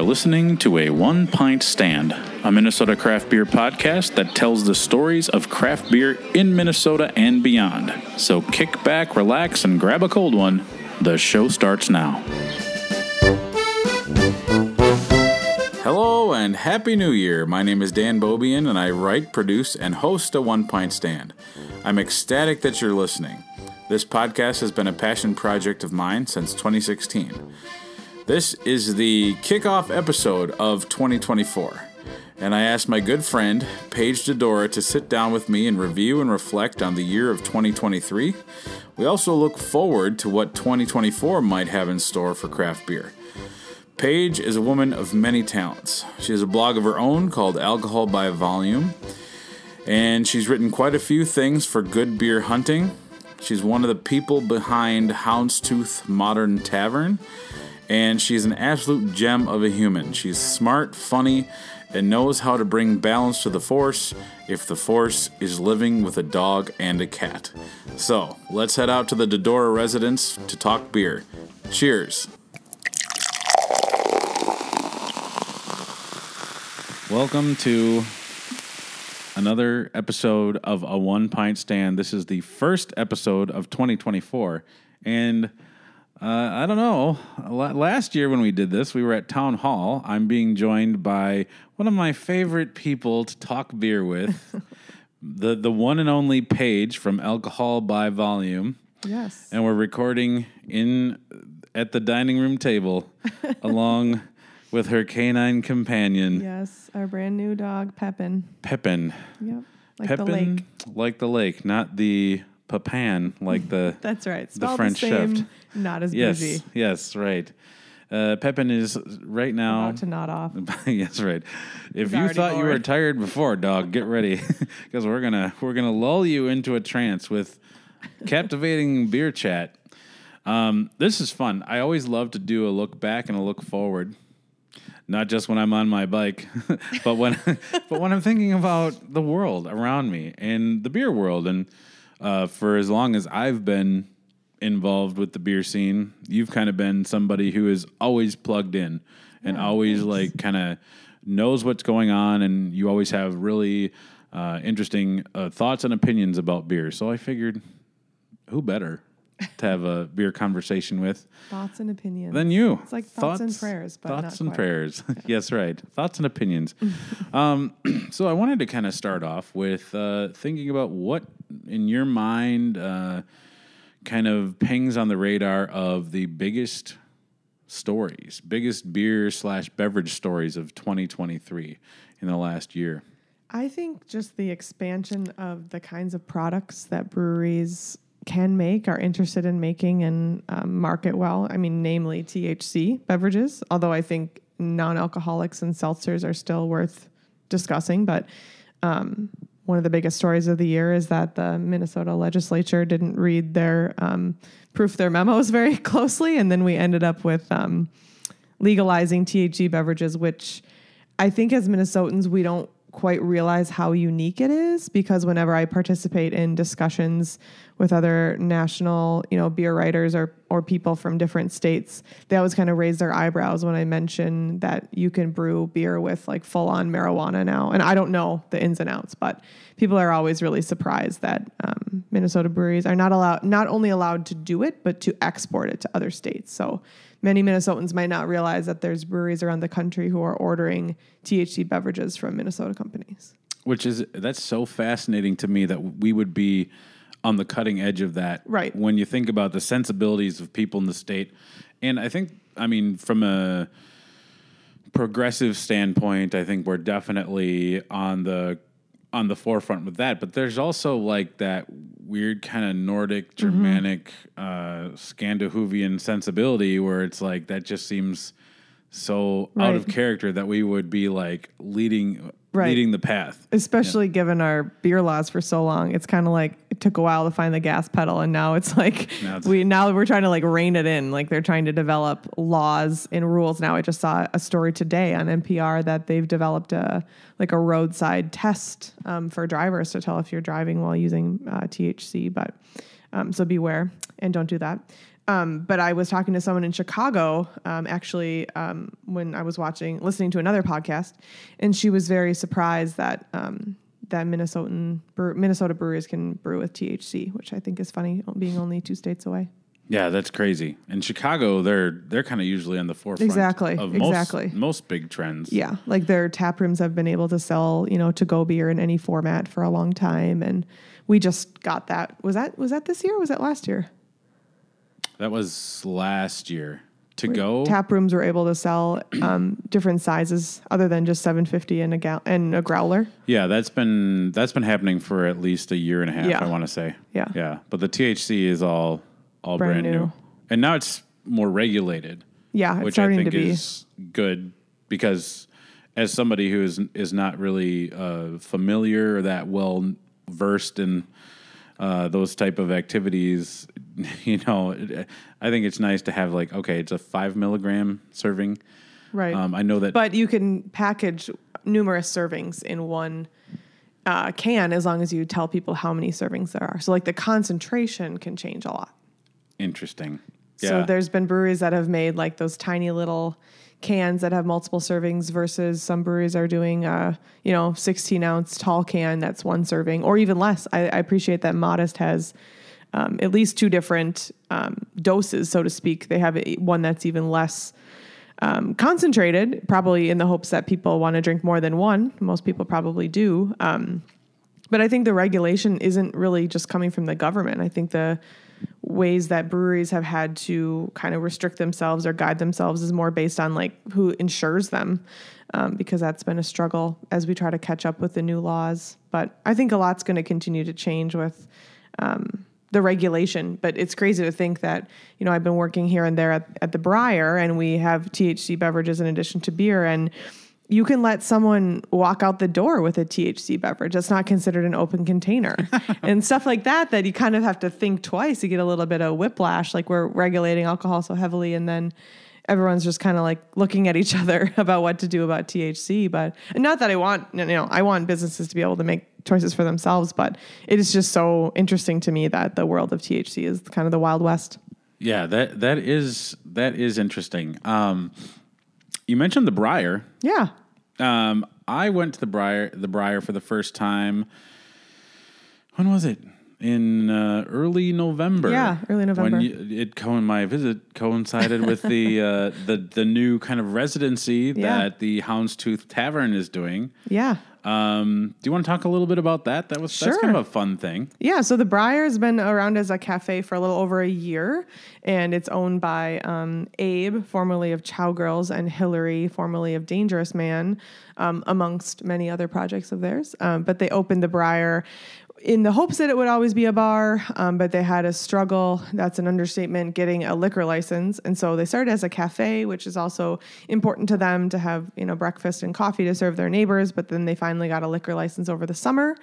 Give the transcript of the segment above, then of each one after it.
are listening to a One Pint Stand, a Minnesota craft beer podcast that tells the stories of craft beer in Minnesota and beyond. So kick back, relax, and grab a cold one. The show starts now. Hello and Happy New Year. My name is Dan Bobian and I write, produce, and host a One Pint Stand. I'm ecstatic that you're listening. This podcast has been a passion project of mine since 2016. This is the kickoff episode of 2024, and I asked my good friend, Paige Didora, to sit down with me and review and reflect on the year of 2023. We also look forward to what 2024 might have in store for craft beer. Paige is a woman of many talents. She has a blog of her own called Alcohol by Volume, and she's written quite a few things for Good Beer Hunting. She's one of the people behind Houndstooth Modern Tavern, and she's an absolute gem of a human. She's smart, funny, and knows how to bring balance to the Force if the Force is living with a dog and a cat. So, let's head out to the Didora residence to talk beer. Cheers. Welcome to another episode of a one pint stand. This is the first episode of 2024, and uh, I don't know. Last year when we did this, we were at town hall. I'm being joined by one of my favorite people to talk beer with, the the one and only Paige from Alcohol by Volume, Yes. and we're recording in at the dining room table, along with her canine companion Yes. Our brand new dog, Pepin. Pepin. Yep. Like Pepin, the lake. like the lake, not the Papan, like the That's right. Spelled French the same, chef. Not as yes, busy. yes, right. Uh, Pepin is right now. About to nod off. yes, right. If He's you thought you were tired before, dog, get ready because we're gonna we're gonna lull you into a trance with captivating beer chat. Um, this is fun. I always love to do a look back and a look forward. Not just when I'm on my bike, but when but when I'm thinking about the world around me and the beer world. And uh, for as long as I've been involved with the beer scene, you've kind of been somebody who is always plugged in and always like kind of knows what's going on, and you always have really uh, interesting uh, thoughts and opinions about beer. So I figured, who better to have a beer conversation with Thoughts and opinions. than you? It's like thoughts and prayers, but thoughts and quite. prayers. yes, right. Thoughts and opinions. um, so I wanted to kind of start off with uh, thinking about what, in your mind, uh, kind of pings on the radar of the biggest stories, biggest beer slash beverage stories of 2023 in the last year. I think just the expansion of the kinds of products that breweries can make, are interested in making, and um, market well. I mean, namely THC beverages, although I think non alcoholics and seltzers are still worth discussing. But um, one of the biggest stories of the year is that the Minnesota legislature didn't read their um, proof their memos very closely. And then we ended up with um, legalizing THC beverages, which I think as Minnesotans, we don't quite realize how unique it is because whenever I participate in discussions with other national, you know, beer writers or or people from different states, they always kind of raise their eyebrows when I mention that you can brew beer with like full on marijuana now. And I don't know the ins and outs, but people are always really surprised that um, Minnesota breweries are not allowed, not only allowed to do it, but to export it to other states. So many Minnesotans might not realize that there's breweries around the country who are ordering THC beverages from Minnesota companies. which is that's so fascinating to me that we would be on the cutting edge of that Right. when you think about the sensibilities of people in the state and i think i mean from a progressive standpoint i think we're definitely on the on the forefront with that but there's also like that weird kind of nordic germanic uh scandinavian sensibility where it's like that just seems so out of character that we would be like leading Right. leading the path Especially given our beer laws for so long, it's kind of like it took a while to find the gas pedal, and now it's like Now it's- we now we're trying to like rein it in. Like they're trying to develop laws and rules. Now I just saw a story today on NPR that they've developed a like a roadside test um, for drivers to tell if you're driving while using uh, THC. But um, so beware and don't do that. Um, but I was talking to someone in Chicago, um, actually, um, when I was watching, listening to another podcast, and she was very surprised that um, that Minnesotan brew, Minnesota breweries can brew with THC, which I think is funny, being only two states away. Yeah, that's crazy. In Chicago, they're they're kind of usually on the forefront Exactly, of most, exactly. most big trends. Yeah, like their tap rooms have been able to sell, you know, to go beer in any format for a long time, and we just got that. Was that was that this year? or Was that last year? That was last year. To go, Tap rooms were able to sell um, different sizes other than just 750 and a gal- and a growler. yeah, that's been that's been happening for at least a year and a half. Yeah. I want to say. Yeah. yeah. But the THC is all all brand, Brand new. new. and now it's more regulated, Yeah, it's which I starting think to be. is good because as somebody who is is not really uh, familiar or that well versed in uh, those type of activities, you know, I think it's nice to have like okay, it's a five milligram serving. Right. Um, I know that but you can package numerous servings in one uh, can as long as you tell people how many servings there are. So, like the concentration can change a lot. interesting. Yeah. So, there's been breweries that have made like those tiny little cans that have multiple servings versus some breweries are doing a you know 16 ounce tall can that's one serving or even less. I, I appreciate that Modest has um, at least two different um, doses, so to speak. They have one that's even less um, concentrated, probably in the hopes that people want to drink more than one. Most people probably do. Um, but I think the regulation isn't really just coming from the government. I think the ways that breweries have had to kind of restrict themselves or guide themselves is more based on like who insures them, um, because that's been a struggle as we try to catch up with the new laws. But I think a lot's going to continue to change with um, the regulation. But it's crazy to think that, you know, I've been working here and there at, at the Briar and we have THC beverages in addition to beer. And you can let someone walk out the door with a THC beverage. That's not considered an open container and stuff like that, that you kind of have to think twice. You get a little bit of whiplash, like we're regulating alcohol so heavily. And then everyone's just kind of like looking at each other about what to do about THC. But not that I want, you know, I want businesses to be able to make choices for themselves, but it is just so interesting to me that the world of THC is kind of the wild west. Yeah, that that is that is interesting. Um, you mentioned the Briar. Yeah. Um, I went to the Briar the Briar for the first time. When was it? In uh, early November. Yeah, early November. When you, it co- my visit coincided with the uh, the the new kind of residency Yeah. that the Houndstooth Tavern is doing. Yeah. Um, do you want to talk a little bit about that? That was that's kind of a fun thing. Yeah, so the Briar has been around as a cafe for a little over a year, and it's owned by um, Abe, formerly of Chow Girls, and Hillary, formerly of Dangerous Man, um, amongst many other projects of theirs. Um, but they opened the Briar in the hopes that it would always be a bar, um, but they had a struggle. That's an understatement. Getting a liquor license, and so they started as a cafe, which is also important to them to have you know breakfast and coffee to serve their neighbors. But then they finally got a liquor license over the summer,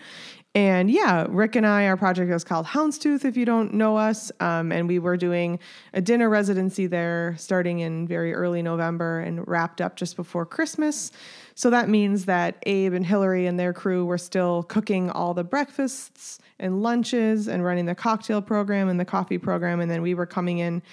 and yeah, Rick and I, our project was called Houndstooth, if you don't know us. Um, and we were doing a dinner residency there starting in very early November and wrapped up just before Christmas. So that means that Abe and Hillary and their crew were still cooking all the breakfasts and lunches and running the cocktail program and the coffee program. And then we were coming in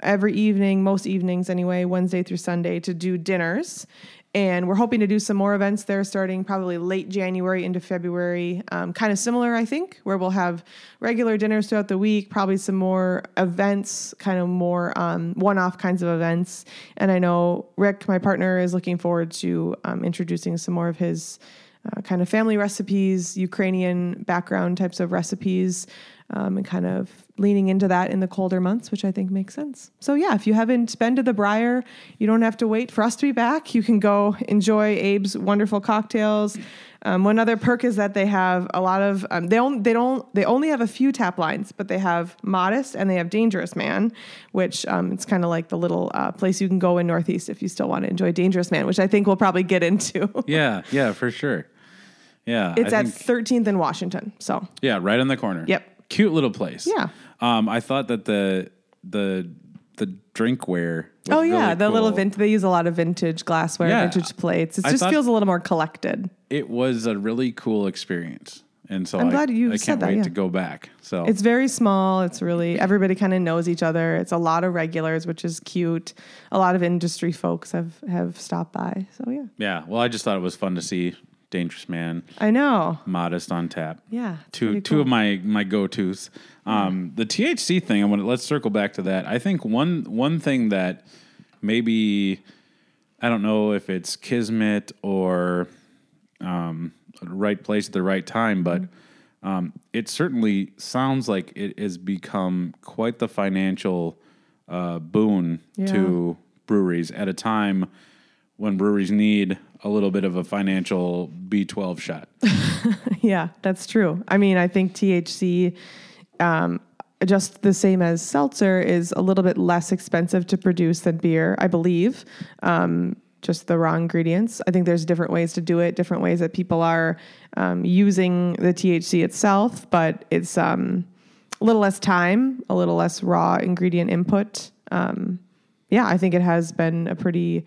every evening, most evenings anyway, Wednesday through Sunday, to do dinners. And we're hoping to do some more events there starting probably late January into February. Um, kind of similar, I think, where we'll have regular dinners throughout the week, probably some more events, kind of more um, one off kinds of events. And I know Rick, my partner, is looking forward to um, introducing some more of his uh, kind of family recipes, Ukrainian background types of recipes, um, and kind of leaning into that in the colder months, which I think makes sense. So, yeah, if you haven't been to the Briar, you don't have to wait for us to be back. You can go enjoy Abe's wonderful cocktails. Um, one other perk is that they have a lot of um, they only they don't they only have a few tap lines, but they have Modest and they have Dangerous Man, which um, it's kind of like the little uh, place you can go in Northeast if you still want to enjoy Dangerous Man, which I think we'll probably get into. Yeah, yeah, for sure. Yeah, It's I at think- 13th and Washington. So Yeah, right on the corner. Yep. Cute little place. Yeah. Um, I thought that the the the drinkware. Was oh yeah, really the little vintage. They use a lot of vintage glassware, Yeah. vintage plates. It I just feels a little more collected. It was a really cool experience. and so I'm I, glad you I said can't that, wait yeah. to go back. So It's very small. It's really everybody kind of knows each other. It's a lot of regulars, which is cute. A lot of industry folks have have stopped by. So yeah, yeah. Well, I just thought it was fun to see Dangerous Man, I know. Modest on tap. Yeah, two two cool. of my my go tos. Um, the THC thing. I want to let's circle back to that. I think one one thing that maybe I don't know if it's kismet or um, right place at the right time, but Mm-hmm. um, it certainly sounds like it has become quite the financial uh, boon to breweries at a time when breweries need a little bit of a financial B12 shot. Yeah, that's true. I mean, I think THC, um, just the same as seltzer, is a little bit less expensive to produce than beer, I believe. Um, just the raw ingredients. I think there's different ways to do it, different ways that people are um, using the THC itself, but it's um, a little less time, a little less raw ingredient input. Um, yeah, I think it has been a pretty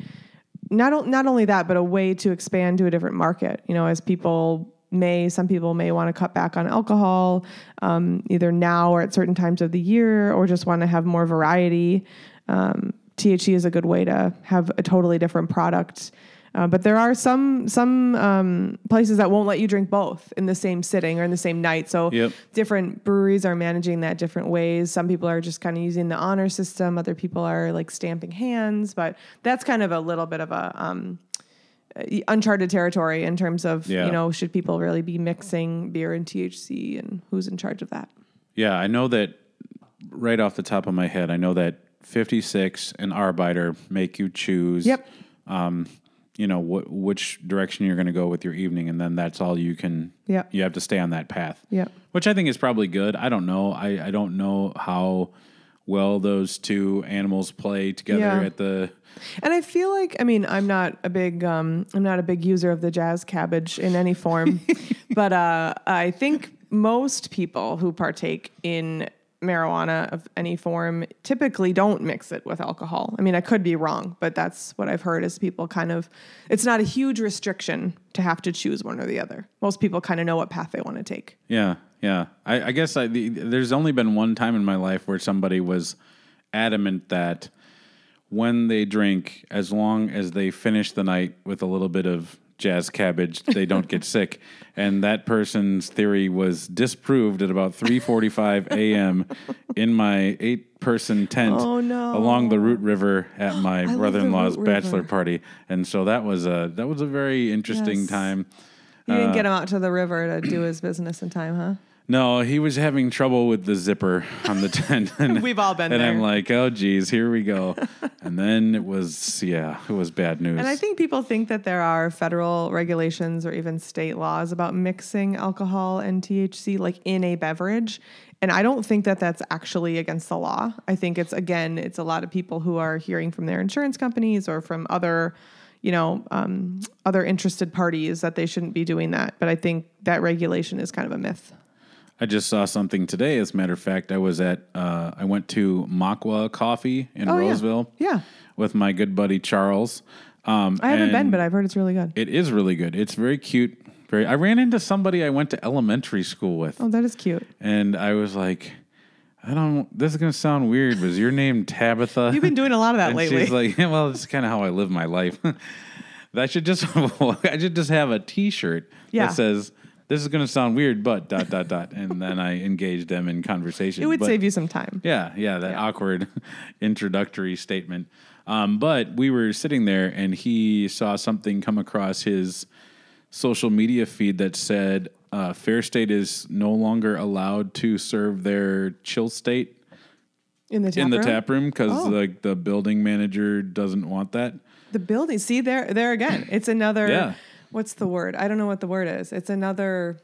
not not only that, but a way to expand to a different market. You know, as people may, some people may want to cut back on alcohol, um, either now or at certain times of the year, or just want to have more variety. Um, THC is a good way to have a totally different product. Uh, but there are some some um, places that won't let you drink both in the same sitting or in the same night. So Yep. different breweries are managing that different ways. Some people are just kind of using the honor system. Other people are like stamping hands. But that's kind of a little bit of a um, uh, uncharted territory in terms of Yeah. you know should people really be mixing beer and THC and who's in charge of that? Yeah, I know that right off the top of my head. I know that 56 and Arbeiter make you choose. Yep. Um, you know wh- which direction you're going to go with your evening, and then that's all you can. Yep. You have to stay on that path. Yep. Which I think is probably good. I don't know. I, I don't know how well those two animals play together Yeah. at the. And I feel like I mean I'm not a big um, I'm not a big user of the jazz cabbage in any form, but uh, I think most people who partake in marijuana of any form typically don't mix it with alcohol. I mean I could be wrong, but that's what I've heard is people kind of it's not a huge restriction to have to choose one or the other. Most people kind of know what path they want to take. Yeah, yeah. I, I guess I, the, there's only been one time in my life where somebody was adamant that when they drink, as long as they finish the night with a little bit of jazz cabbage, they don't get sick. And that person's theory was disproved at about 3:45 a.m. in my eight-person tent Oh, no. along the Root River at my brother-in-law's bachelor River. party. And so that was a that was a very interesting Yes. time. You Uh, didn't get him out to the river to do his business in time, huh? No, he was having trouble with the zipper on the tent. And, We've all been and I'm like, oh, geez, here we go. and then it was, yeah, it was bad news. And I think people think that there are federal regulations or even state laws about mixing alcohol and THC like in a beverage. And I don't think that that's actually against the law. I think it's again, it's a lot of people who are hearing from their insurance companies or from other, you know, um, other interested parties that they shouldn't be doing that. But I think that regulation is kind of a myth. I just saw something today. As a matter of fact, I was at, uh, I went to Makwa Coffee in Oh. Roseville Yeah, with my good buddy Charles. Um, I haven't been, but I've heard it's really good. it is really good. It's very cute. Very. I ran into somebody I went to elementary school with. Oh, that is cute. And I was like, I don't. This is gonna sound weird. Was your name Tabitha? You've been doing a lot of that and lately. she's like, yeah, well, it's kind of how I live my life. I should just, I should just have a T-shirt Yeah. that says, "This is gonna sound weird, but dot dot dot," and then I engage them in conversation. it would But- save you some time. yeah, yeah, that awkward introductory statement. Um, but we were sitting there, and he saw something come across his social media feed that said uh, Fair State is no longer allowed to serve their chill state In the tap in the room? tap room because Oh. like the building manager doesn't want that. The building. See there, there again. It's another. Yeah. What's the word? I don't know what the word is. It's another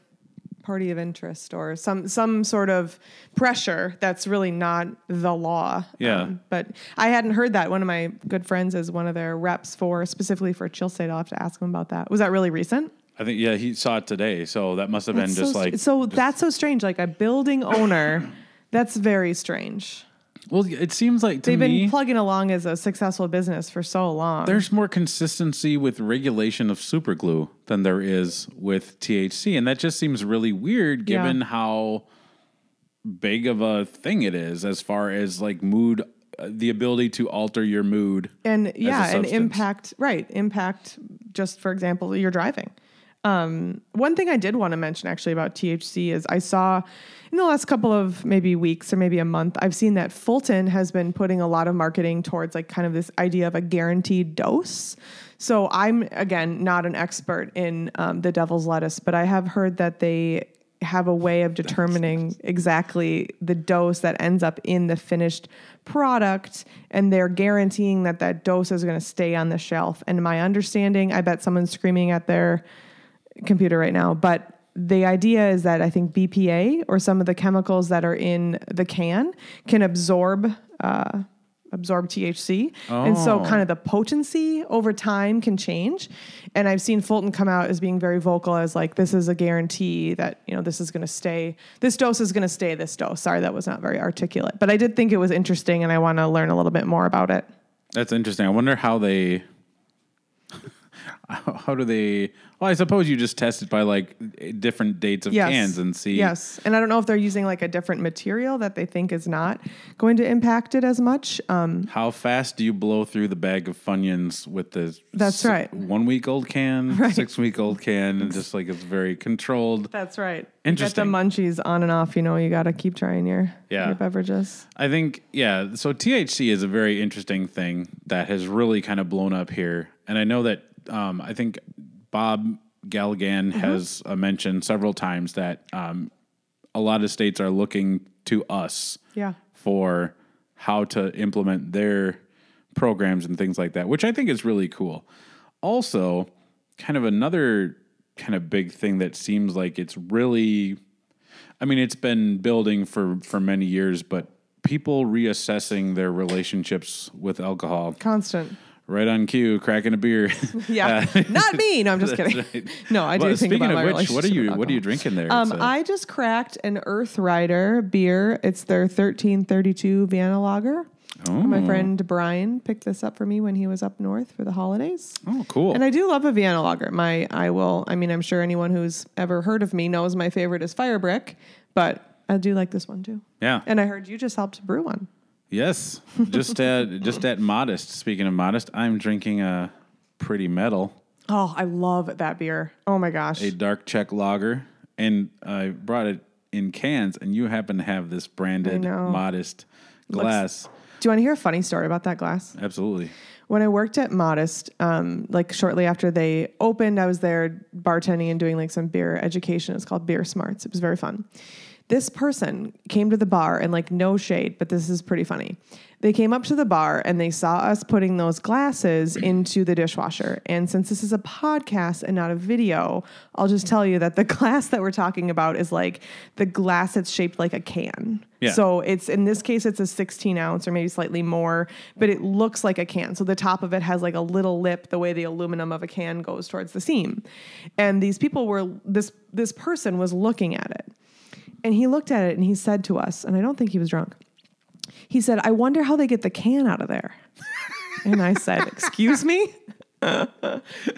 party of interest or some some sort of pressure that's really not the law. Yeah. Um, but I hadn't heard that. One of my good friends is one of their reps for specifically for Chill State. I'll have to ask him about that. Was that really recent? I think yeah, he saw it today, so that must have been That's just so, like so that's so strange. Like a building owner. That's very strange. Well, it seems like to They've me been plugging along as a successful business for so long. there's more consistency with regulation of super glue than there is with THC, and that just seems really weird Yeah. given how big of a thing it is as far as like mood, uh, the ability to alter your mood. and yeah, and impact right impact. Just for example, your driving. Um, one thing I did want to mention actually about THC is I saw in the last couple of maybe weeks or maybe a month, I've seen that Fulton has been putting a lot of marketing towards like kind of this idea of a guaranteed dose. So I'm again not an expert in um, the devil's lettuce, but I have heard that they have a way of determining exactly the dose that ends up in the finished product and they're guaranteeing that that dose is going to stay on the shelf and my understanding i bet someone's screaming at their computer right now but the idea is that i think bpa or some of the chemicals that are in the can can absorb uh, absorb THC. And so Oh. kind of the potency over time can change. And I've seen Fulton come out as being very vocal as like this is a guarantee that, you know, this is going to stay this dose is going to stay this dose. Sorry that was not very articulate, but I did think it was interesting and I want to learn a little bit more about it. That's interesting. I wonder how they. How how do they? Well, I suppose you just test it by like different dates of Yes. cans and see. Yes. And I don't know if they're using like a different material that they think is not going to impact it as much. Um, How fast do you blow through the bag of Funyuns with the That's right. one week old can, Right. six week old can, and just like it's very controlled. that's right. Interesting. Get the munchies on and off, you know, you got to keep trying your, Yeah. your beverages. I think yeah. So THC is a very interesting thing that has really kind of blown up here, and I know that um, I think Bob Galligan Mm-hmm. has uh, mentioned several times that um, a lot of states are looking to us Yeah. for how to implement their programs and things like that, which I think is really cool. Also, kind of another kind of big thing that seems like it's really I mean, it's been building for for many years, but people reassessing their relationships with alcohol. Constant. Right on cue, cracking a beer. Yeah, not me. No, I'm just kidding. No, I do Well, think speaking about of my which, what are you what are you drinking there? Um, a- I just cracked an Earth Rider beer. It's their 1332 Vienna Lager. Oh. My friend Brian picked this up for me when he was up north for the holidays. oh, cool. And I do love a Vienna Lager. My, I will. I mean, I'm sure anyone who's ever heard of me knows my favorite is Firebrick, but I do like this one too. yeah. And I heard you just helped brew one. Yes, just at just at Modest. Speaking of Modest, I'm drinking a Pretty Metal, Oh, I love that beer. Oh my gosh. a dark Czech lager, and I brought it in cans. And you happen to have this branded know. Modest glass. do you want to hear a funny story about that glass? Absolutely. When I worked at Modest, um, like shortly after they opened, I was there bartending and doing like some beer education. It's called Beer Smarts. It was very fun. This person came to the bar and like no shade, but this is pretty funny. They came up to the bar and they saw us putting those glasses into the dishwasher. And since this is a podcast and not a video, I'll just tell you that the glass that we're talking about is like the glass that's shaped like a can. Yeah. So it's in this case it's a 16 ounce or maybe slightly more, but it looks like a can. So the top of it has like a little lip, the way the aluminum of a can goes towards the seam. And these people were this this person was looking at it. And he looked at it and he said to us, and I don't think he was drunk. He said, "I wonder how they get the can out of there." and I said, "Excuse me?" and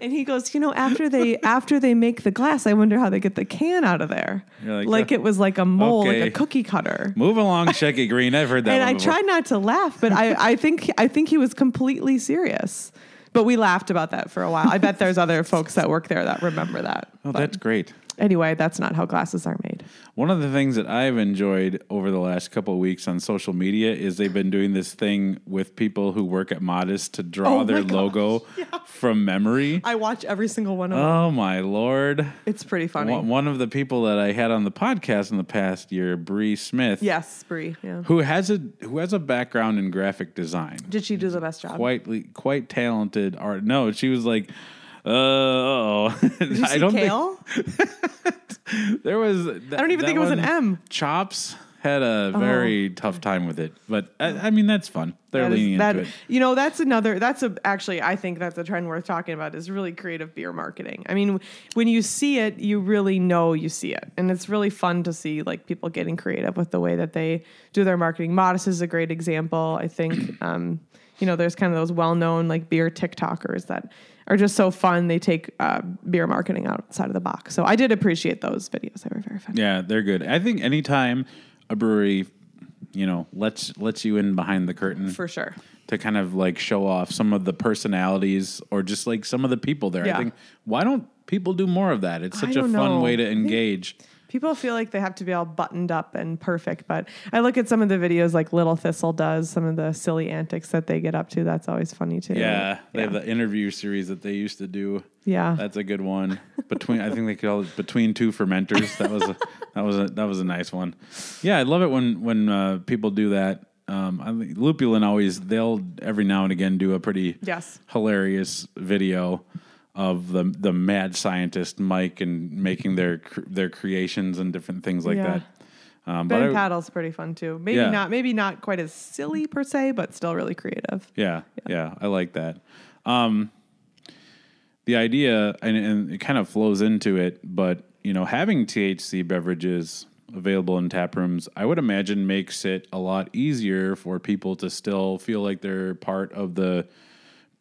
he goes, "You know, after they after they make the glass, I wonder how they get the can out of there." Like, like "Uh, it was like a mold, okay. like a cookie cutter Move along, Shecky Green. I've heard that. and I before. tried not to laugh, but I, I think I think he was completely serious. But we laughed about that for a while. I bet there's other folks that work there that remember that. Oh, But that's great. Anyway, that's not how glasses are made. One of the things that I've enjoyed over the last couple of weeks on social media is they've been doing this thing with people who work at Modest to draw Oh their logo from memory. I watch every single one of them. Oh my lord! it's pretty funny. One one of the people that I had on the podcast in the past year, Bree Smith, yes, Bree. Yeah. who has a who has a background in graphic design, Did she do the best job? quite quite talented art. No, she was like, uh, oh, Did you see I don't Kale? think there was. I don't even think it was an M. Chops had a very tough time with it, but I, I mean that's fun. They're Oh. That is- leaning that- into it. You know, that's another. That's a actually. I think that's a trend worth talking about. Is really creative beer marketing. I mean, when you see it, you really know you see it, and it's really fun to see like people getting creative with the way that they do their marketing. Modest is a great example. I think. Um, you know, there's kind of those well-known like beer TikTokers that are just so fun. They take uh, beer marketing outside of the box. So I did appreciate those videos. They were very fun. Yeah, they're good. I think anytime a brewery, you know, lets lets you in behind the curtain For sure. to kind of like show off some of the personalities or just like some of the people there. I think why don't people do more of that? It's such a fun know. way to I think- engage. People feel like they have to be all buttoned up and perfect, but I look at some of the videos like Little Thistle does, some of the silly antics that they get up to. That's always funny too. Yeah, they have the interview series that they used to do. Yeah. That's a good one. Between I think they call it between two fermenters. That was a that was a that was a nice one. Yeah, I love it when when uh, people do that. Um, I think Lupulin always they'll every now and again do a pretty Yes. hilarious video of the the mad scientist Mike and making their their creations and different things like Yeah. that. Um, Ben but I- Paddle's pretty fun too. Maybe Yeah. not maybe not quite as silly per se, but still really creative. Yeah, yeah, I like that. Um, the idea, and, and it kind of flows into it, but you know, having THC beverages available in tap rooms, I would imagine makes it a lot easier for people to still feel like they're part of the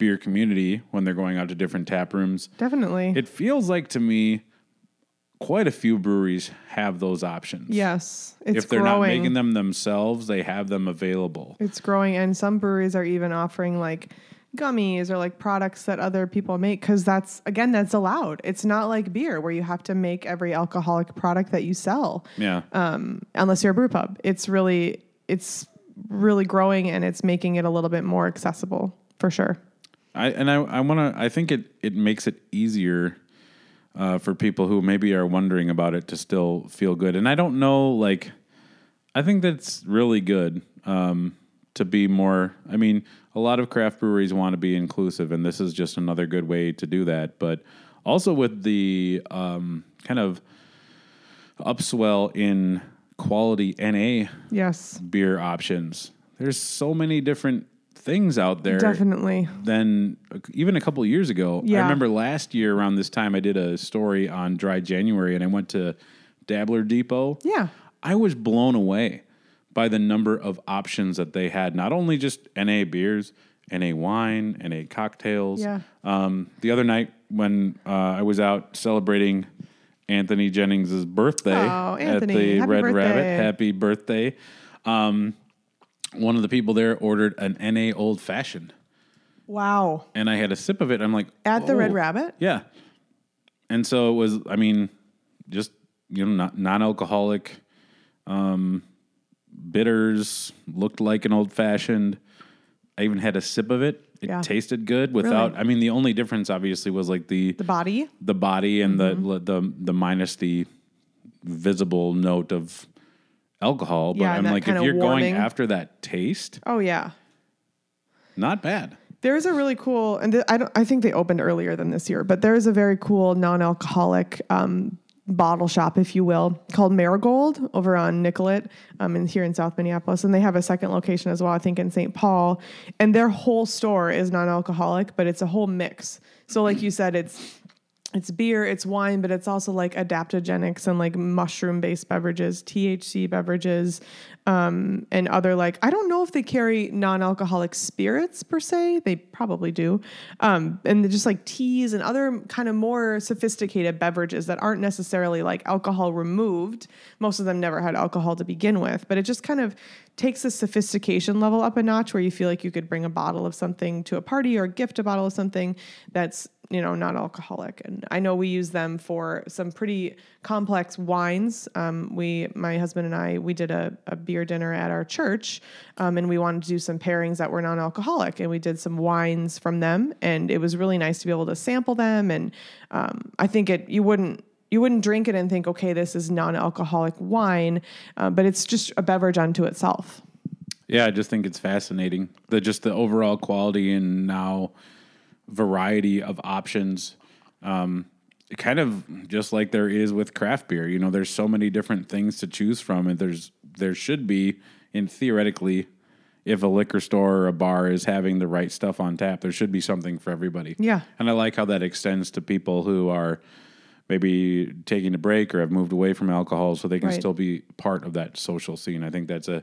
beer community when they're going out to different tap rooms. Definitely. It feels like to me, quite a few breweries have those options. yes. It's if they're growing. not making them themselves, they have them available. It's growing, and some breweries are even offering like gummies or like products that other people make because that's again that's allowed. It's not like beer where you have to make every alcoholic product that you sell Yeah. um, unless you're a brew pub. It's really it's really growing and it's making it a little bit more accessible for sure. I and I I want to I think it it makes it easier uh, for people who maybe are wondering about it to still feel good. And I don't know like I think that's really good um, to be more. I mean, a lot of craft breweries want to be inclusive, and this is just another good way to do that. But also with the um, kind of upswell in quality NA Yes, beer options. There's so many different things out there definitely. than even a couple years ago. Yeah. I remember last year around this time, I did a story on Dry January, and I went to Dabbler Depot. Yeah. I was blown away by the number of options that they had. Not only just NA beers, NA wine, NA cocktails. Yeah. Um, the other night when uh, I was out celebrating Anthony Jennings' birthday Oh, at Anthony, the happy Red Rabbit, birthday. happy birthday. Um, one of the people there ordered an NA old fashioned Wow. and I had a sip of it. I'm like, At the Red. Rabbit? Yeah. And so it was, I mean, just, you know, non-alcoholic um, bitters, looked like an old fashioned. I even had a sip of it. It Yeah. tasted good without, I mean, the only difference obviously was like the, The body. the body and Mm-hmm. the, the, the minus the visible note of alcohol. But Yeah, I'm like, if you're warming. going after that taste, Oh yeah. not bad. There's a really cool, and th- I don't. I think they opened earlier than this year, but there is a very cool non-alcoholic um, bottle shop, if you will, called Marigold over on Nicollet, um, in here in South Minneapolis, and they have a second location as well, I think in St. Paul, and their whole store is non-alcoholic, but it's a whole mix. So, like you said, it's it's beer, it's wine, but it's also like adaptogenics and like mushroom based beverages, THC beverages, um, and other like, I don't know if they carry non alcoholic spirits per se. They probably do. Um, and just like teas and other kind of more sophisticated beverages that aren't necessarily like alcohol removed. Most of them never had alcohol to begin with, but it just kind of takes the sophistication level up a notch where you feel like you could bring a bottle of something to a party or gift a bottle of something that's you know not alcoholic and i know we use them for some pretty complex wines um, we my husband and i we did a, a beer dinner at our church um, and we wanted to do some pairings that were non-alcoholic and we did some wines from them and it was really nice to be able to sample them and um, i think it you wouldn't you wouldn't drink it and think, okay, this is non-alcoholic wine, uh, but it's just a beverage unto itself. Yeah, I just think it's fascinating. The just the overall quality and now variety of options. Um, kind of just like there is with craft beer. You know, there's so many different things to choose from, and there's there should be, in theoretically, if a liquor store or a bar is having the right stuff on tap, there should be something for everybody. Yeah. And I like how that extends to people who are maybe taking a break or have moved away from alcohol so they can Right. still be part of that social scene. I think that's a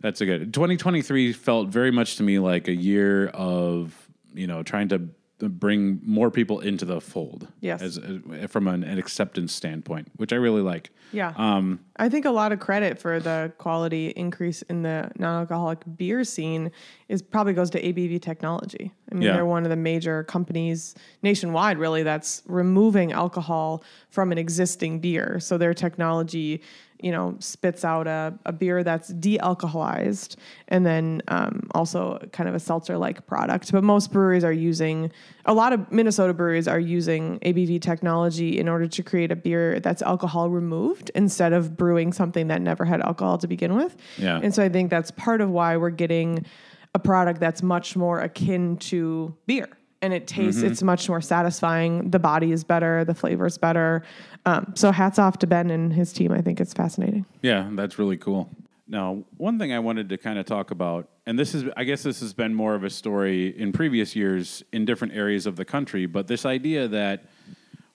that's a good 2023 felt very much to me like a year of, you know, trying to bring more people into the fold. Yes. As, as from an, an acceptance standpoint, which I really like. Yeah. Um, I think a lot of credit for the quality increase in the non-alcoholic beer scene is probably goes to ABV technology. I mean, Yeah. they're one of the major companies nationwide, really, that's removing alcohol from an existing beer. So their technology, you know, spits out a, a beer that's de-alcoholized, and then um, also kind of a seltzer-like product. But most breweries are using a lot of Minnesota breweries are using ABV technology in order to create a beer that's alcohol removed instead of brewing something that never had alcohol to begin with. Yeah. And so I think that's part of why we're getting a product that's much more akin to beer. And it tastes, it's much more satisfying. The body is better, the flavor is better. Um, so hats off to Ben and his team. I think it's fascinating. Yeah, that's really cool. Now, one thing I wanted to kind of talk about, and this is, I guess this has been more of a story in previous years in different areas of the country, but this idea that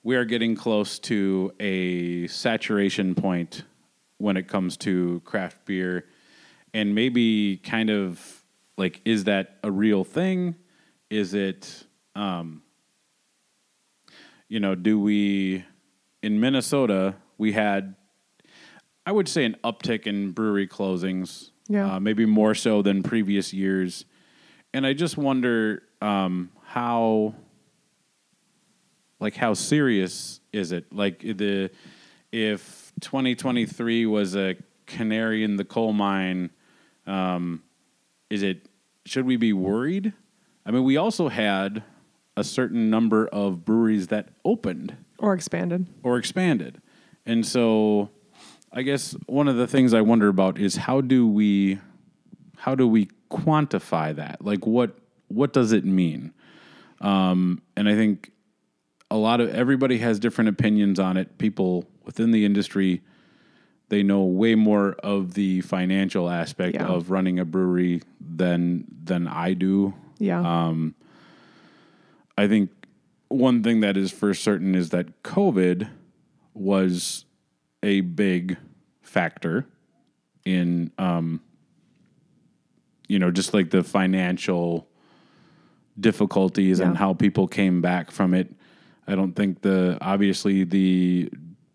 we are getting close to a saturation point when it comes to craft beer, and maybe kind of like, is that a real thing? Is it, um, you know, do we, in Minnesota, we had I would say an uptick in brewery closings. Yeah. Uh, maybe more so than previous years. And I just wonder um, how, like, how serious is it? Like the if 2023 was a canary in the coal mine, um, is it? Should we be worried? I mean, we also had a certain number of breweries that opened Or expanded. or expanded. And so I guess one of the things I wonder about is how do we how do we quantify that? Like what what does it mean? Um, and I think a lot of everybody has different opinions on it. People within the industry they know way more of the financial aspect Yeah. of running a brewery than than I do. Yeah. Um, I think one thing that is for certain is that COVID was a big factor in, um, you know, just like the financial difficulties and how people came back from it. I don't think the obviously the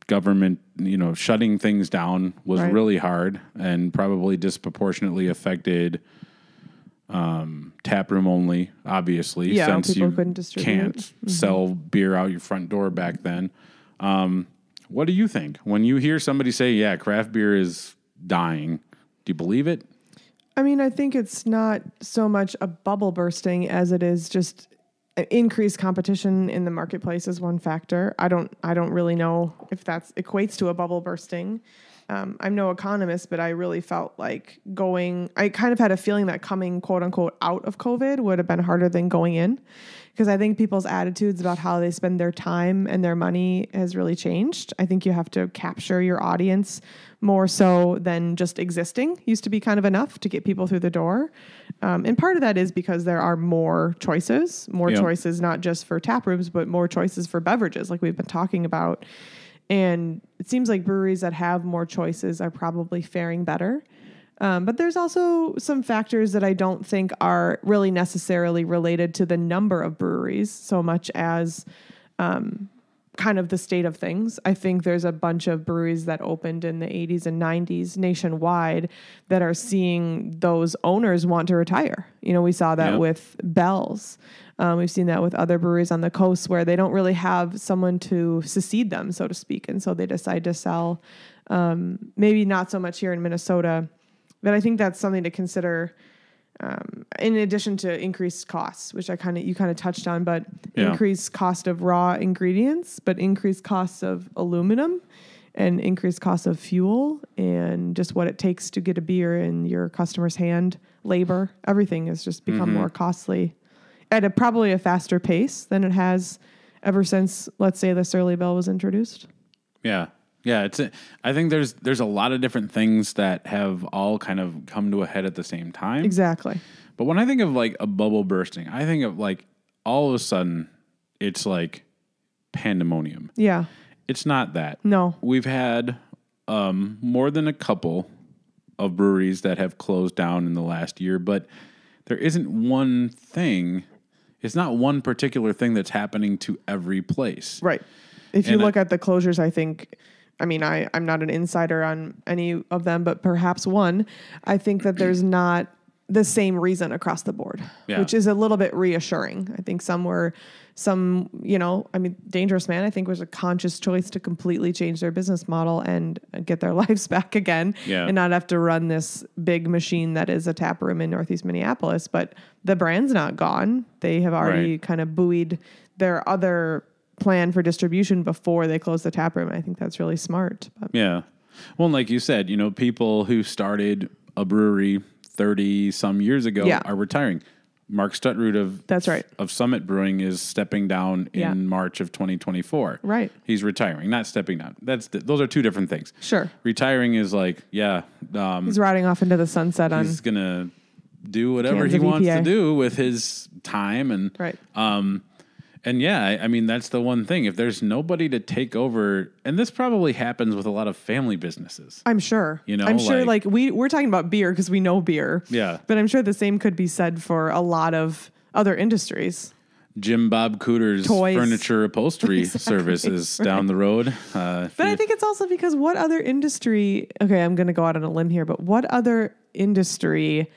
government, you know, shutting things down was Right. really hard and probably disproportionately affected um, tap room only, obviously, Yeah, since you distribute. Mm-hmm. can't sell beer out your front door back then. Um, what do you think when you hear somebody say, "Yeah, craft beer is dying"? Do you believe it? I mean, I think it's not so much a bubble bursting as it is just increased competition in the marketplace is one factor. I don't I don't really know if that's equates to a bubble bursting. Um, I'm no economist, but I really felt like going. I kind of had a feeling that coming quote unquote out of COVID would have been harder than going in, because I think people's attitudes about how they spend their time and their money has really changed. I think you have to capture your audience more so than just existing. Used to be kind of enough to get people through the door, um, and part of that is because there are more choices, more Yeah. choices not just for tap rooms, but more choices for beverages, like we've been talking about. And it seems like breweries that have more choices are probably faring better. Um, but there's also some factors that I don't think are really necessarily related to the number of breweries so much as um, kind of the state of things. I think there's a bunch of breweries that opened in the 80s and 90s nationwide that are seeing those owners want to retire. You know, we saw that Yeah. with Bell's. Um, we've seen that with other breweries on the coast where they don't really have someone to succeed them, so to speak. And so they decide to sell. Um, maybe not so much here in Minnesota, but I think that's something to consider um, in addition to increased costs, which I kind of you kind of touched on, but Yeah. increased cost of raw ingredients, but increased costs of aluminum and increased cost of fuel and just what it takes to get a beer in your customer's hand, labor, everything has just become more costly at a probably a faster pace than it has ever since, let's say, the Surly Bill was introduced. Yeah. Yeah, it's. A, I think there's there's a lot of different things that have all kind of come to a head at the same time. Exactly. But when I think of like a bubble bursting, I think of like all of a sudden it's like pandemonium. Yeah. It's not that. No. We've had um, more than a couple of breweries that have closed down in the last year, but there isn't one thing. It's not one particular thing that's happening to every place. Right. If you And I- look at the closures, I think, I mean, I, I'm not an insider on any of them, but perhaps one, I think that there's not the same reason across the board, Yeah. which is a little bit reassuring. I think some were, some, you know, I mean, Dangerous Man, I think was a conscious choice to completely change their business model and get their lives back again Yeah. and not have to run this big machine that is a tap room in Northeast Minneapolis. But the brand's not gone. They have already Right. kind of buoyed their other plan for distribution before they close the tap room. I think that's really smart. But Yeah. Well, like you said, you know, people who started a brewery 30 some years ago Yeah. are retiring. Mark Stutrud of That's right. of Summit Brewing is stepping down in Yeah. March of 2024. Right. He's retiring, not stepping down. That's those are two different things. Sure. Retiring is like, yeah, um, he's riding off into the sunset on he's gonna do whatever he wants to do with his time and right. And yeah, I, I mean that's the one thing. If there's nobody to take over, and this probably happens with a lot of family businesses. I'm sure. You know, I'm sure. like- Like, we we're talking about beer because we know beer. Yeah. But I'm sure the same could be said for a lot of other industries. Jim Bob Cooter's Toys. furniture upholstery service is down the road. Uh, But I think it's also because what other industry? Okay, I'm going to go out on a limb here, but what other industry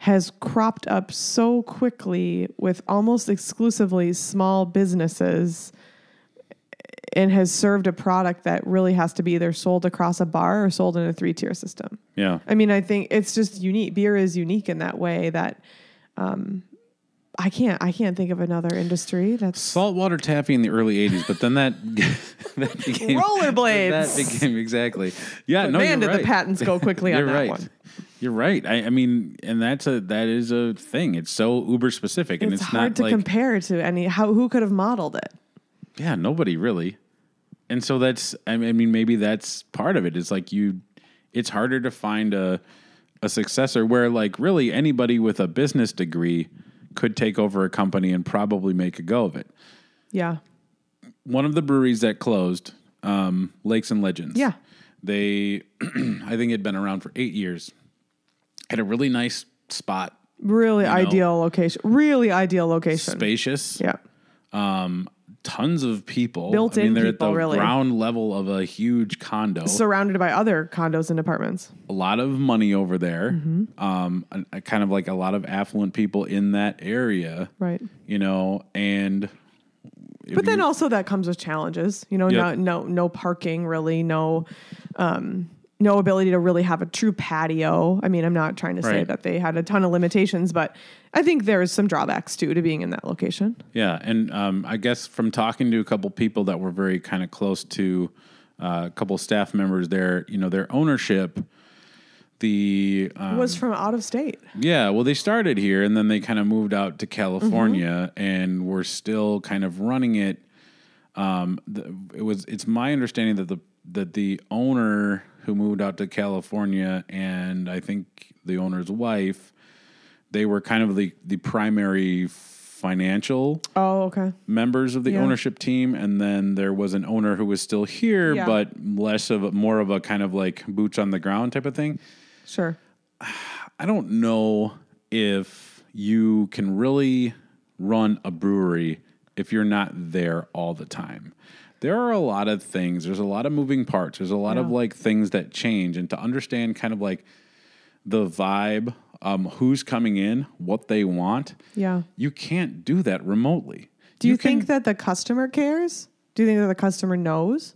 has cropped up so quickly with almost exclusively small businesses and has served a product that really has to be either sold across a bar or sold in a three tier system? yeah, I mean, I think it's just unique. Beer is unique in that way that um, I can't I can't think of another industry that's saltwater taffy in the early '80s, but then that that became Rollerblades. That became exactly. Yeah, no, man you're did the patents go quickly on that right. one. You're right. I, I mean, and that's a that is a thing. It's so uber specific, and It's, it's, hard to like compare to any how who could have modeled it. yeah, nobody really. And so that's I mean, maybe that's part of it. it. Is like you, it's harder to find a a successor where like really anybody with a business degree could take over a company and probably make a go of it. Yeah. One of the breweries that closed, um, Lakes and Legends. Yeah. They, I think, had been around for eight years. Had a really nice spot, Really know. ideal location. Really ideal location. spacious. Yeah. Um, tons of people. Built-in I mean, they're people, at the really. ground level of a huge condo. Surrounded by other condos and apartments. a lot of money over there. Mm-hmm. Um, a, a kind of like a lot of affluent people in that area. Right. You know, and But then also that comes with challenges. You know, Yep. no no no parking really, no um no ability to really have a true patio. I mean, I'm not trying to say Right. that they had a ton of limitations, but I think there's some drawbacks too to being in that location. yeah, and um, I guess from talking to a couple people that were very kind of close to uh, a couple staff members there, you know, their ownership. The um, was from out of state. Yeah, well, they started here and then they kind of moved out to California and were still kind of running it. Um, the, it was it's my understanding that the that the owner who moved out to California and I think the owner's wife, they were kind of the the primary financial Oh, okay. members of the Yeah. ownership team, and then there was an owner who was still here, Yeah. but less of a, more of a kind of like boots on the ground type of thing. Sure. I don't know if you can really run a brewery if you're not there all the time. There are a lot of things, there's a lot of moving parts, there's a lot of like things that change and to understand kind of like the vibe, um, who's coming in, what they want, Yeah. you can't do that remotely. Do you, can- think that the customer cares? Do you think that the customer knows?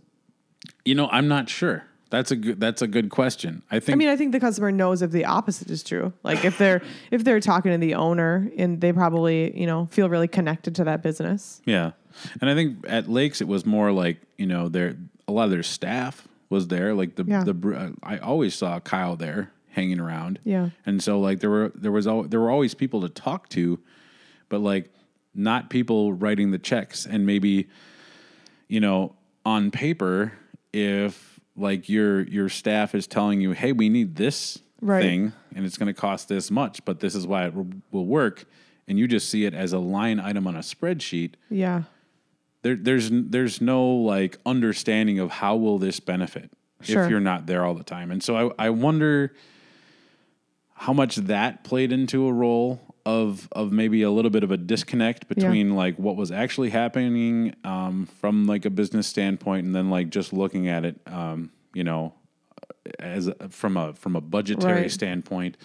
You know, I'm not sure. That's a good that's a good question. I think I mean, I think the customer knows if the opposite is true. Like if they're if they're talking to the owner and they probably, you know, feel really connected to that business. Yeah, and I think at Lakes it was more like you know their a lot of their staff was there. Like the Yeah. the uh, I always saw Kyle there hanging around. Yeah. and so like there were there was al- there were always people to talk to, but like not people writing the checks and maybe you know on paper if like your your staff is telling you hey we need this Right. thing and it's going to cost this much but this is why it will- will work and you just see it as a line item on a spreadsheet Yeah. there, there's there's no like understanding of how will this benefit Sure. if you're not there all the time and so I, I wonder how much that played into a role of of maybe a little bit of a disconnect between like what was actually happening um, from like a business standpoint and then like just looking at it um, you know as a, from a from a budgetary Right. standpoint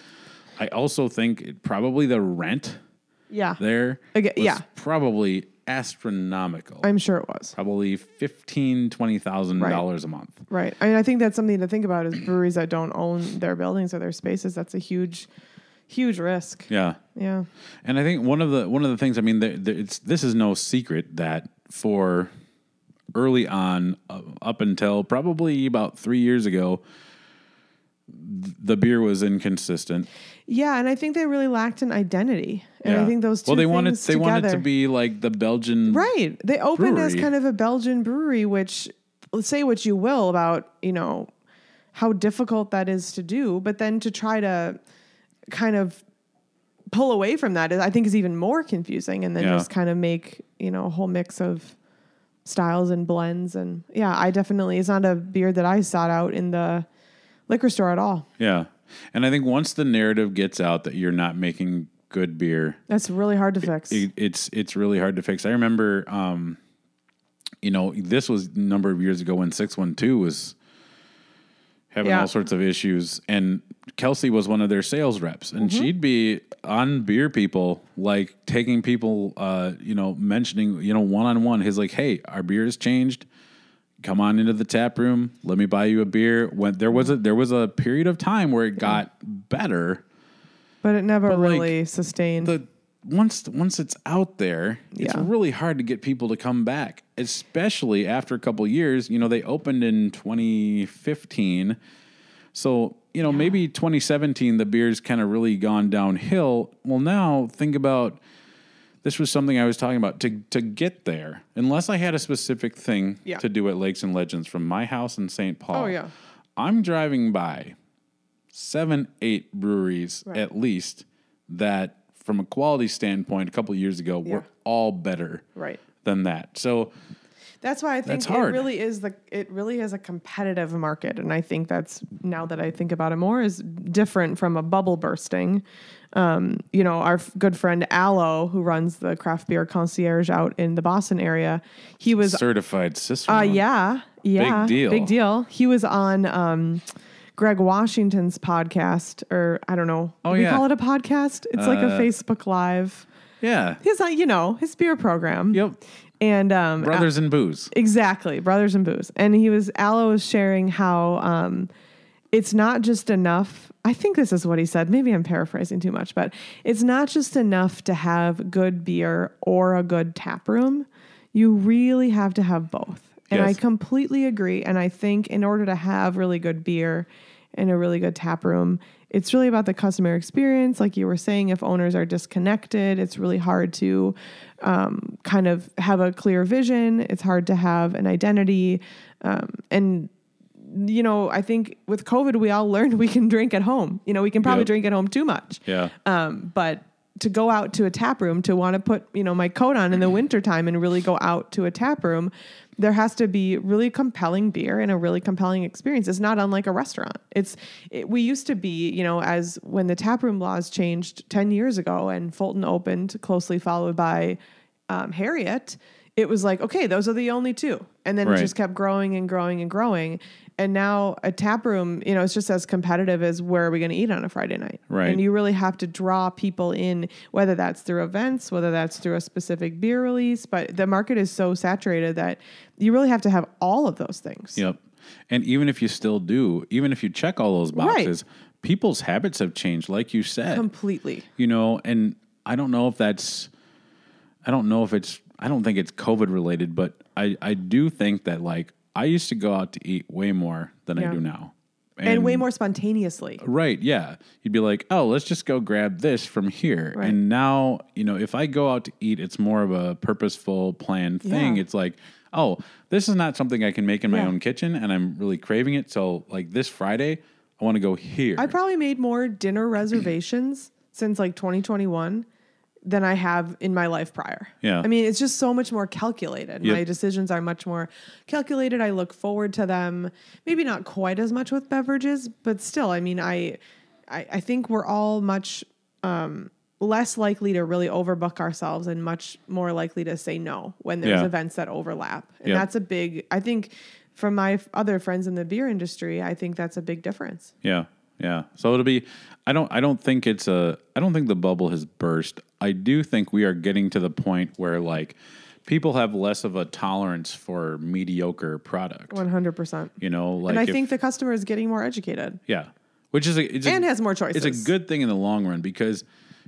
I also think it, probably the rent Yeah. there was yeah. probably astronomical I'm sure it was. probably fifteen twenty thousand dollars a month. Right. I mean, I think that's something to think about is breweries that don't own their buildings or their spaces. That's a huge, huge risk. Yeah, Yeah. and I think one of the one of the things I mean, the, the, it's this is no secret that for early on, uh, up until probably about three years ago, th- the beer was inconsistent. Yeah, and I think they really lacked an identity. And Yeah. I think those two well, they wanted they wanted to be like the Belgian, Right. They opened as kind of a Belgian brewery, which let's say what you will about, you know, how difficult that is to do, but then to try to kind of pull away from that, I think is even more confusing and then Yeah. just kind of make, you know, a whole mix of styles and blends and yeah, I definitely it's not a beer that I sought out in the liquor store at all. Yeah, and I think once the narrative gets out that you're not making good beer, That's really hard to fix. it, it's it's really hard to fix. I remember, um, you know, this was a number of years ago when six one two was having Yeah. all sorts of issues, and Kelsey was one of their sales reps, and Mm-hmm. she'd be on beer people, like taking people, uh, you know, mentioning, you know, one on one. He's like, "Hey, our beer has changed." Come on into the tap room. Let me buy you a beer. When there was a there was a period of time where it got better, but it never like, really sustained. the once once it's out there, it's Yeah. really hard to get people to come back, especially after a couple years. You know, they opened in 2015, so you know maybe 2017 the beer's kind of really gone downhill. Well, now think about this was something I was talking about to to get there. Unless I had a specific thing Yeah. to do at Lakes and Legends from my house in St. Paul. Oh, yeah. I'm driving by seven, eight breweries Right. at least that, from a quality standpoint, a couple of years ago, were all better right. than that. So That's why I think it really is the it really is a competitive market, and I think that's now that I think about it more is different from a bubble bursting. Um, you know, our f- good friend Aloe, who runs the craft beer concierge out in the Boston area, he was certified Cicerone. uh, yeah, yeah, big deal. big deal. He was on um, Greg Washington's podcast, or I don't know, Oh, we yeah. call it a podcast. It's like a Uh, Facebook Live. Yeah. His, uh, you know, his beer program. Yep. And um, Brothers and Booze. Exactly, brothers and booze. And he was Aloe was sharing how um, it's not just enough. I think this is what he said. Maybe I'm paraphrasing too much, but it's not just enough to have good beer or a good tap room. You really have to have both. And I completely agree. And I think in order to have really good beer and a really good tap room, it's really about the customer experience. Like you were saying, if owners are disconnected, it's really hard to um, kind of have a clear vision. It's hard to have an identity. Um, and, you know, I think with COVID, we all learned we can drink at home. You know, we can probably Yep. drink at home too much. Yeah. Um, but to go out to a tap room, to want to put, you know, my coat on in the wintertime and really go out to a tap room, there has to be really compelling beer and a really compelling experience. It's not unlike a restaurant. It's it, we used to be, you know, as when the taproom laws changed 10 years ago and Fulton opened closely followed by um, Harriet, it was like, okay, those are the only two. And then Right. it just kept growing and growing and growing. And now a tap room, you know, it's just as competitive as where are we going to eat on a Friday night? Right. And you really have to draw people in, whether that's through events, whether that's through a specific beer release. But the market is so saturated that you really have to have all of those things. Yep. And even if you still do, even if you check all those Right. boxes, people's habits have changed, like you said. Completely. you know, and I don't know if that's, I don't know if it's, I don't think it's COVID related, but I, I do think that like I used to go out to eat way more than I do now. and, way more spontaneously. Right, yeah. You'd be like, "Oh, let's just go grab this from here." Right. And now, you know, if I go out to eat, it's more of a purposeful planned thing. Yeah. It's like, "Oh, this is not something I can make in my Yeah. own kitchen and I'm really craving it, so like this Friday, I want to go here." I probably made more dinner reservations since like 2021 than I have in my life prior. Yeah. I mean, it's just so much more calculated. Yep. My decisions are much more calculated. I look forward to them. Maybe not quite as much with beverages, but still, I mean, I I, I think we're all much um, less likely to really overbook ourselves and much more likely to say no when there's Yeah. events that overlap. And Yep. that's a big I think from my other friends in the beer industry, I think that's a big difference. Yeah, yeah. So it'll be. I don't. I don't think it's a. I don't think the bubble has burst. I do think we are getting to the point where like people have less of a tolerance for mediocre product. 100%. You know, like and I if- think the customer is getting more educated. yeah, which is a, it's a- And has more choices. It's a good thing in the long run because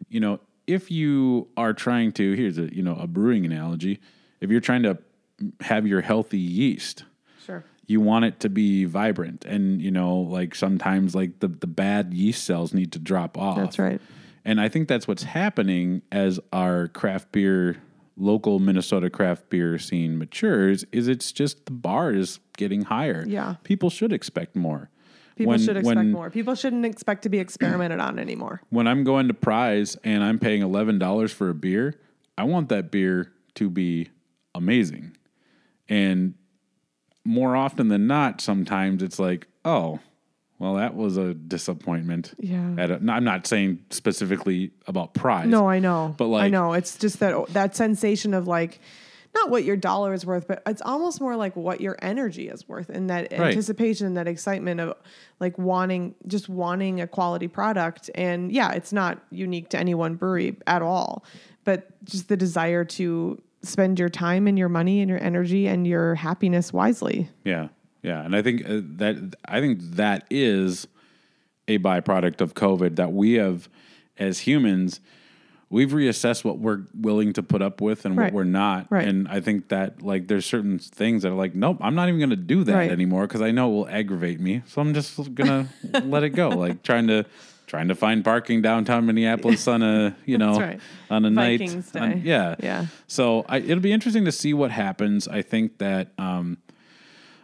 you know if you are trying to here's a you know a brewing analogy. If you're trying to have your healthy yeast. You want it to be vibrant and you know like sometimes like the, the bad yeast cells need to drop off That's right. and i think that's what's happening as our craft beer local minnesota craft beer scene matures is it's just the bar is getting higher Yeah. people should expect more People When- should expect when- more. People shouldn't expect to be experimented on anymore. when i'm going to Pryes and i'm paying $11 for a beer i want that beer to be amazing and more often than not sometimes it's like oh well that was a disappointment Yeah. At a, i'm not saying specifically about Pryes No, I know. But, like, I know. It's just that oh, that sensation of like not what your dollar is worth, but it's almost more like what your energy is worth and that Right. anticipation, that excitement of like wanting just wanting a quality product. And yeah, it's not unique to any one brewery at all, but just the desire to spend your time and your money and your energy and your happiness wisely. Yeah, yeah, and I think uh, that I think that is a byproduct of COVID that we have, as humans, we've reassessed what we're willing to put up with and Right. what we're not. Right. And I think that like there's certain things that are like, nope, I'm not even going to do that Right. anymore because I know it will aggravate me. So I'm just gonna let it go. Like trying to. Trying to find parking downtown Minneapolis on a you know right. on a Vikings night, on- yeah, Yeah. So I, it'll be interesting to see what happens. I think that um,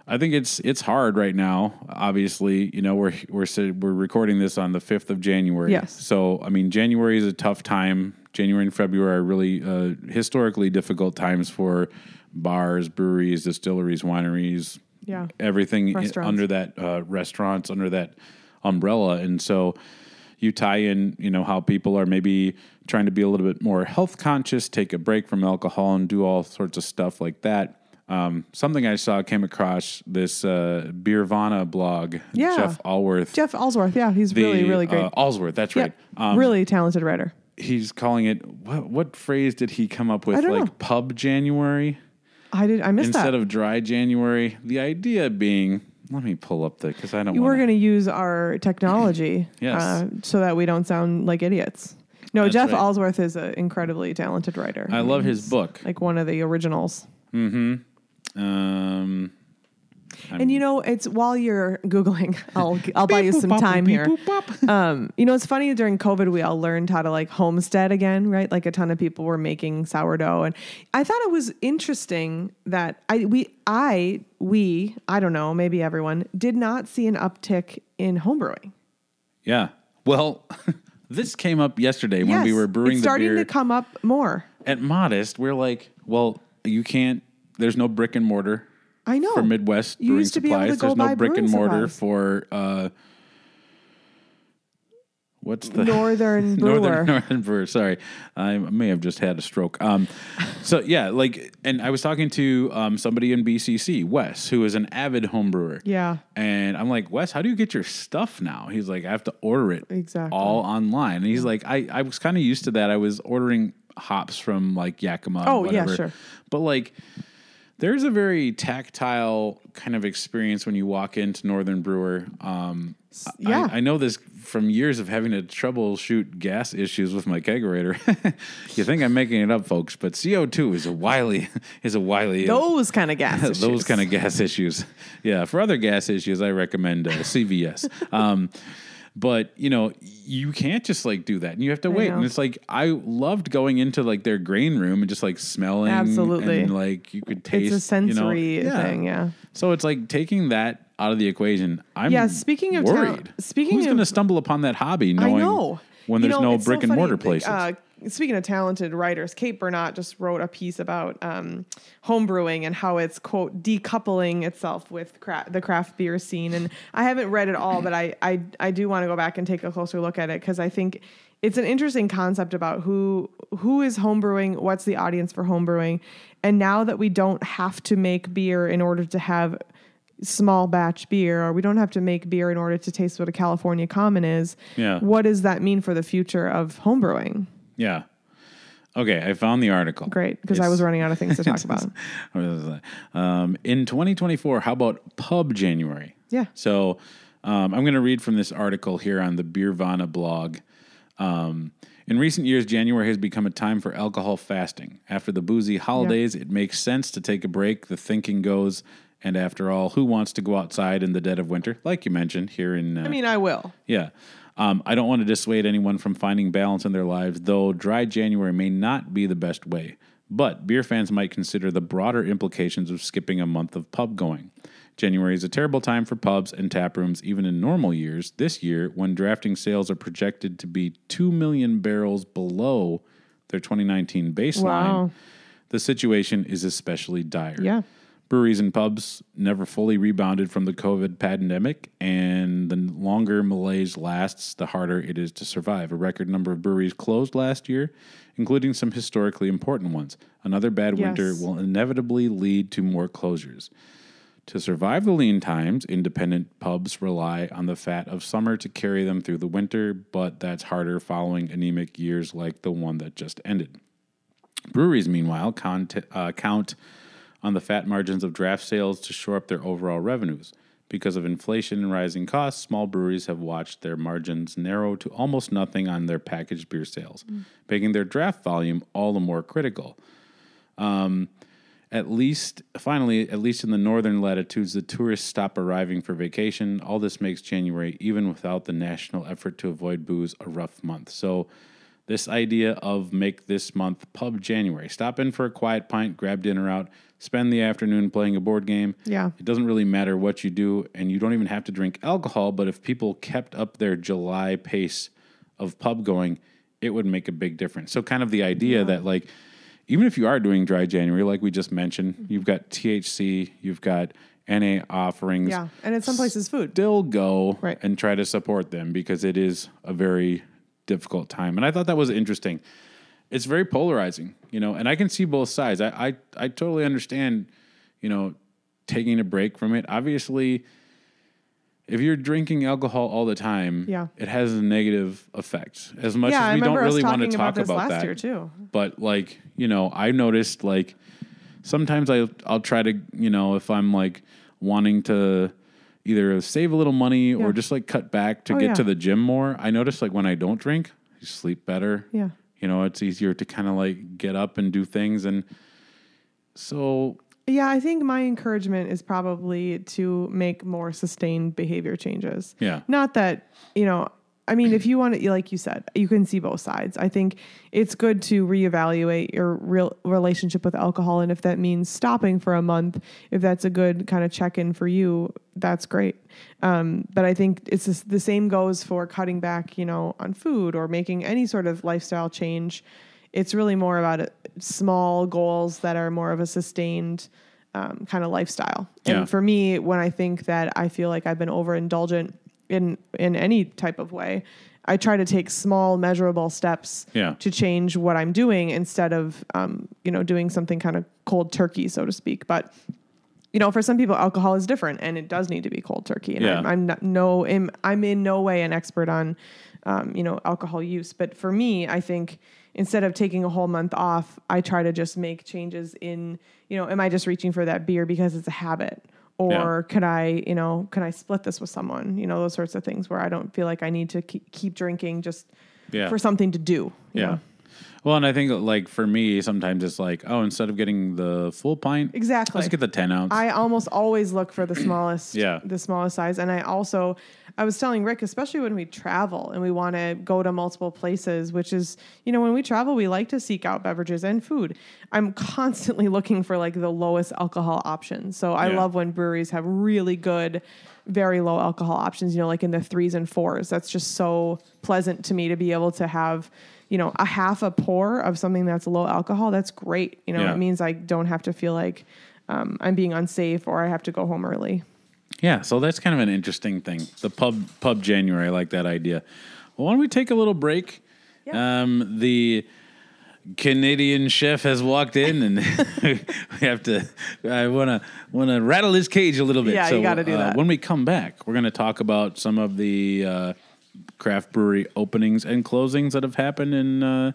I think it's it's hard right now. Obviously, you know we're we're we're recording this on the fifth of January. Yes. So I mean, January is a tough time. January and February are really uh, historically difficult times for bars, breweries, distilleries, wineries. Yeah. Everything under that uh, restaurants under that umbrella, and so you tie in, you know, how people are maybe trying to be a little bit more health conscious, take a break from alcohol, and do all sorts of stuff like that. Um, something I saw came across this uh, Beervana blog, Yeah. Jeff Alworth. Jeff Allsworth, yeah, he's the, really, really great. Uh, Allsworth, that's right. Um, really talented writer. He's calling it what? What phrase did he come up with? I don't like know. pub January I did. I missed instead that. Instead of dry January. The idea being, let me pull up the because I don't. You were wanna- going to use our technology Yes. uh, so that we don't sound like idiots. No, That's Jeff right. Allsworth is an incredibly talented writer. I love his book. Like one of the originals. Mhm. Um, and you know, it's while you're Googling, I'll, I'll buy you some time here. Um, you know, it's funny during COVID, we all learned how to like homestead again, right? Like a ton of people were making sourdough. And I thought it was interesting that I, we, I, we, I don't know, maybe everyone did not see an uptick in homebrewing. Yeah. Well, this came up yesterday when we were brewing it's the starting to come up more. at Modist. We're like, well, you can't. There's no brick and mortar I know. for Midwest You Brewing used to be able Supplies. There's no brick and mortar supplies. for uh, what's the Northern brewer. Northern Northern brewer. Sorry, I may have just had a stroke. Um, so yeah, like, and I was talking to um, somebody in BCC, Wes, who is an avid home brewer. Yeah. And I'm like, Wes, how do you get your stuff now? He's like, I have to order it Exactly. all online. And he's like, I, I was kind of used to that. I was ordering hops from like Yakima. Oh, yeah, whatever. sure. But like, There's a very tactile kind of experience when you walk into Northern Brewer. Um, I- yeah. I, know this from years of having to troubleshoot gas issues with my kegerator. you think I'm making it up, folks, but CO2 is a wily is a wily Those kind of gas. those issues. kind of gas issues. Yeah, for other gas issues, I recommend uh, CVS. Um, but you know, you can't just like do that, and you have to wait. And it's like I loved going into like their grain room and just like smelling, Absolutely. and like you could taste It's a you know- sensory yeah. thing. Yeah. So it's like taking that out of the equation. I'm Yeah, speaking of worried. speaking who's going to stumble upon that hobby? I Knowing know. when You there's know, no it's so brick and mortar like, places. Uh, speaking of talented writers, Kate Bernot just wrote a piece about um, homebrewing and how it's quote decoupling itself with cra- the craft beer scene. And I haven't read it all, but I I, I do want to go back and take a closer look at it because I think it's an interesting concept about who who is homebrewing, what's the audience for homebrewing, and now that we don't have to make beer in order to have small batch beer or we don't have to make beer in order to taste what a California common is. Yeah. What does that mean for the future of homebrewing? Yeah. Okay, I found the article. Great, because I was running out of things to talk about. Um, in 2024, how about Pub January? Yeah. So um, I'm going to read from this article here on the Beervana blog. Um, in recent years, January has become a time for alcohol fasting. After the boozy holidays, it makes sense to take a break. The thinking goes, and after all, who wants to go outside in the dead of winter? Like you mentioned here in. Uh, I mean, I will. yeah. Um, I don't want to dissuade anyone from finding balance in their lives, though dry January may not be the best way. But beer fans might consider the broader implications of skipping a month of pub going. January is a terrible time for pubs and tap rooms, even in normal years. This year, when drafting sales are projected to be 2 million barrels below their 2019 baseline, Wow. the situation is especially dire. Yeah. Breweries and pubs never fully rebounded from the COVID pandemic, and the longer malaise lasts, the harder it is to survive. A record number of breweries closed last year, including some historically important ones. Another bad winter will inevitably lead to more closures. To survive the lean times, independent pubs rely on the fat of summer to carry them through the winter, but that's harder following anemic years like the one that just ended. Breweries, meanwhile, count, uh, count on the fat margins of draft sales to shore up their overall revenues. Because of inflation and rising costs, small breweries have watched their margins narrow to almost nothing on their packaged beer sales, making their draft volume all the more critical. Um, at least, finally, at least in the northern latitudes, the tourists stop arriving for vacation. All this makes January, even without the national effort to avoid booze, a rough month. So, this idea of make this month pub January, stop in for a quiet pint, grab dinner out, spend the afternoon playing a board game. Yeah. It doesn't really matter what you do, and you don't even have to drink alcohol. But if people kept up their July pace of pub going, it would make a big difference. So, kind of the idea that, like, even if you are doing dry January, like we just mentioned, Mm-hmm. you've got THC, you've got NA offerings. Yeah. And in some places, food. Still go Right. and try to support them because it is a very difficult time. And I thought that was interesting. It's very polarizing, you know, and I can see both sides. I, I, I totally understand, you know, taking a break from it. Obviously, if you're drinking alcohol all the time, Yeah. it has a negative effect. As much yeah, as we don't really want to about talk this about last that year too. but like you know i noticed like sometimes i i'll try to you know if i'm like wanting to either save a little money Yeah. or just like cut back to Oh, get yeah. to the gym more i notice like when i don't drink i sleep better Yeah. you know it's easier to kind of like get up and do things and so Yeah, I think my encouragement is probably to make more sustained behavior changes. Yeah. Not that, you know, I mean, if you want to, like you said, you can see both sides. I think it's good to reevaluate your real relationship with alcohol. And if that means stopping for a month, if that's a good kind of check in for you, that's great. Um, but I think it's just, the same goes for cutting back, you know, on food or making any sort of lifestyle change. It's really more about uh, small goals that are more of a sustained um, kind of lifestyle. Yeah. And for me, when I think that I feel like I've been overindulgent in in any type of way, I try to take small, measurable steps Yeah. to change what I'm doing instead of um, you know doing something kind of cold turkey, so to speak. But you know, for some people, alcohol is different, and it does need to be cold turkey. And Yeah. I'm, I'm not, no, I'm, I'm in no way an expert on, um, you know, alcohol use. But for me, I think instead of taking a whole month off, I try to just make changes in, you know, am I just reaching for that beer because it's a habit? Or Yeah. could I, you know, can I split this with someone? You know, those sorts of things where I don't feel like I need to keep, keep drinking just Yeah. for something to do. Yeah. know? Well, and I think like for me, sometimes it's like, oh, instead of getting the full pint, Exactly. let's get the ten ounce. I almost always look for the smallest, Yeah. the smallest size. And I also, I was telling Rick, especially when we travel and we want to go to multiple places, which is, you know, when we travel, we like to seek out beverages and food. I'm constantly looking for like the lowest alcohol options. So I Yeah. love when breweries have really good, very low alcohol options, you know, like in the threes and fours. That's just so pleasant to me to be able to have, you know, a half a pour of something that's low alcohol. That's great. You know, Yeah. it means I don't have to feel like um, I'm being unsafe or I have to go home early. yeah, so that's kind of an interesting thing. The pub pub January, I like that idea. Well, why don't we take a little break? Yeah. Um, the Canadian chef has walked in, and we have to. I want to want to rattle his cage a little bit. Yeah, you gotta do uh, that. When we come back, we're going to talk about some of the uh, craft brewery openings and closings that have happened in uh,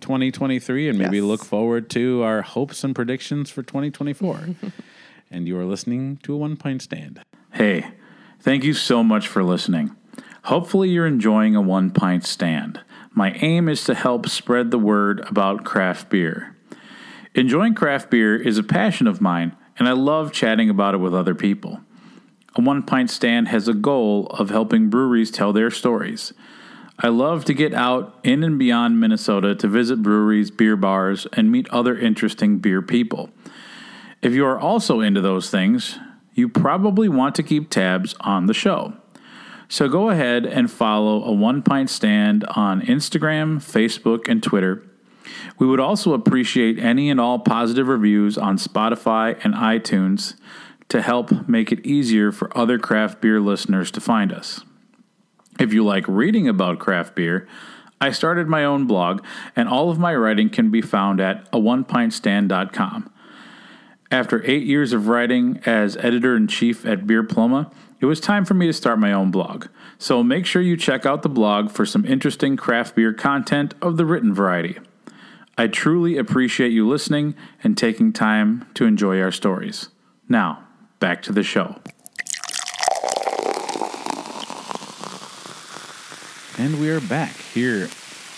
2023, and maybe Yes. look forward to our hopes and predictions for 2024. and you are listening to a One Pint Stand. Hey, thank you so much for listening. Hopefully, you're enjoying a One Pint Stand. My aim is to help spread the word about craft beer. Enjoying craft beer is a passion of mine, and I love chatting about it with other people. A One Pint Stand has a goal of helping breweries tell their stories. I love to get out in and beyond Minnesota to visit breweries, beer bars, and meet other interesting beer people. If you are also into those things, you probably want to keep tabs on the show. So go ahead and follow a One Pint Stand on Instagram, Facebook, and Twitter. We would also appreciate any and all positive reviews on Spotify and iTunes to help make it easier for other craft beer listeners to find us. If you like reading about craft beer, I started my own blog, and all of my writing can be found at a. After eight years of writing as editor in chief at Beer Pluma, it was time for me to start my own blog. So make sure you check out the blog for some interesting craft beer content of the written variety. I truly appreciate you listening and taking time to enjoy our stories. Now, back to the show. And we are back here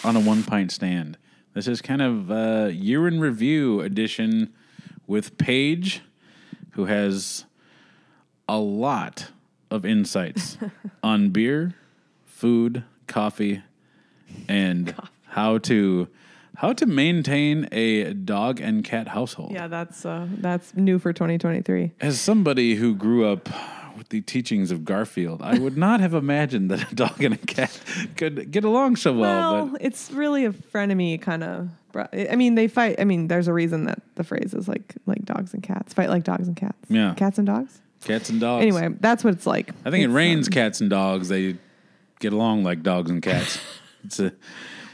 on a one pint stand. This is kind of a year in review edition with Paige, who has a lot of insights on beer, food, coffee, and how to how to maintain a dog and cat household. Yeah, that's uh, that's new for 2023. As somebody who grew up with the teachings of Garfield, I would not have imagined that a dog and a cat could get along so well. Well, but it's really a frenemy kind of. I mean, they fight. I mean, there's a reason that the phrase is like like dogs and cats fight like dogs and cats. Yeah. cats and dogs. cats and dogs. Anyway, that's what it's like. I think it rains um, cats and dogs. They get along like dogs and cats. it's a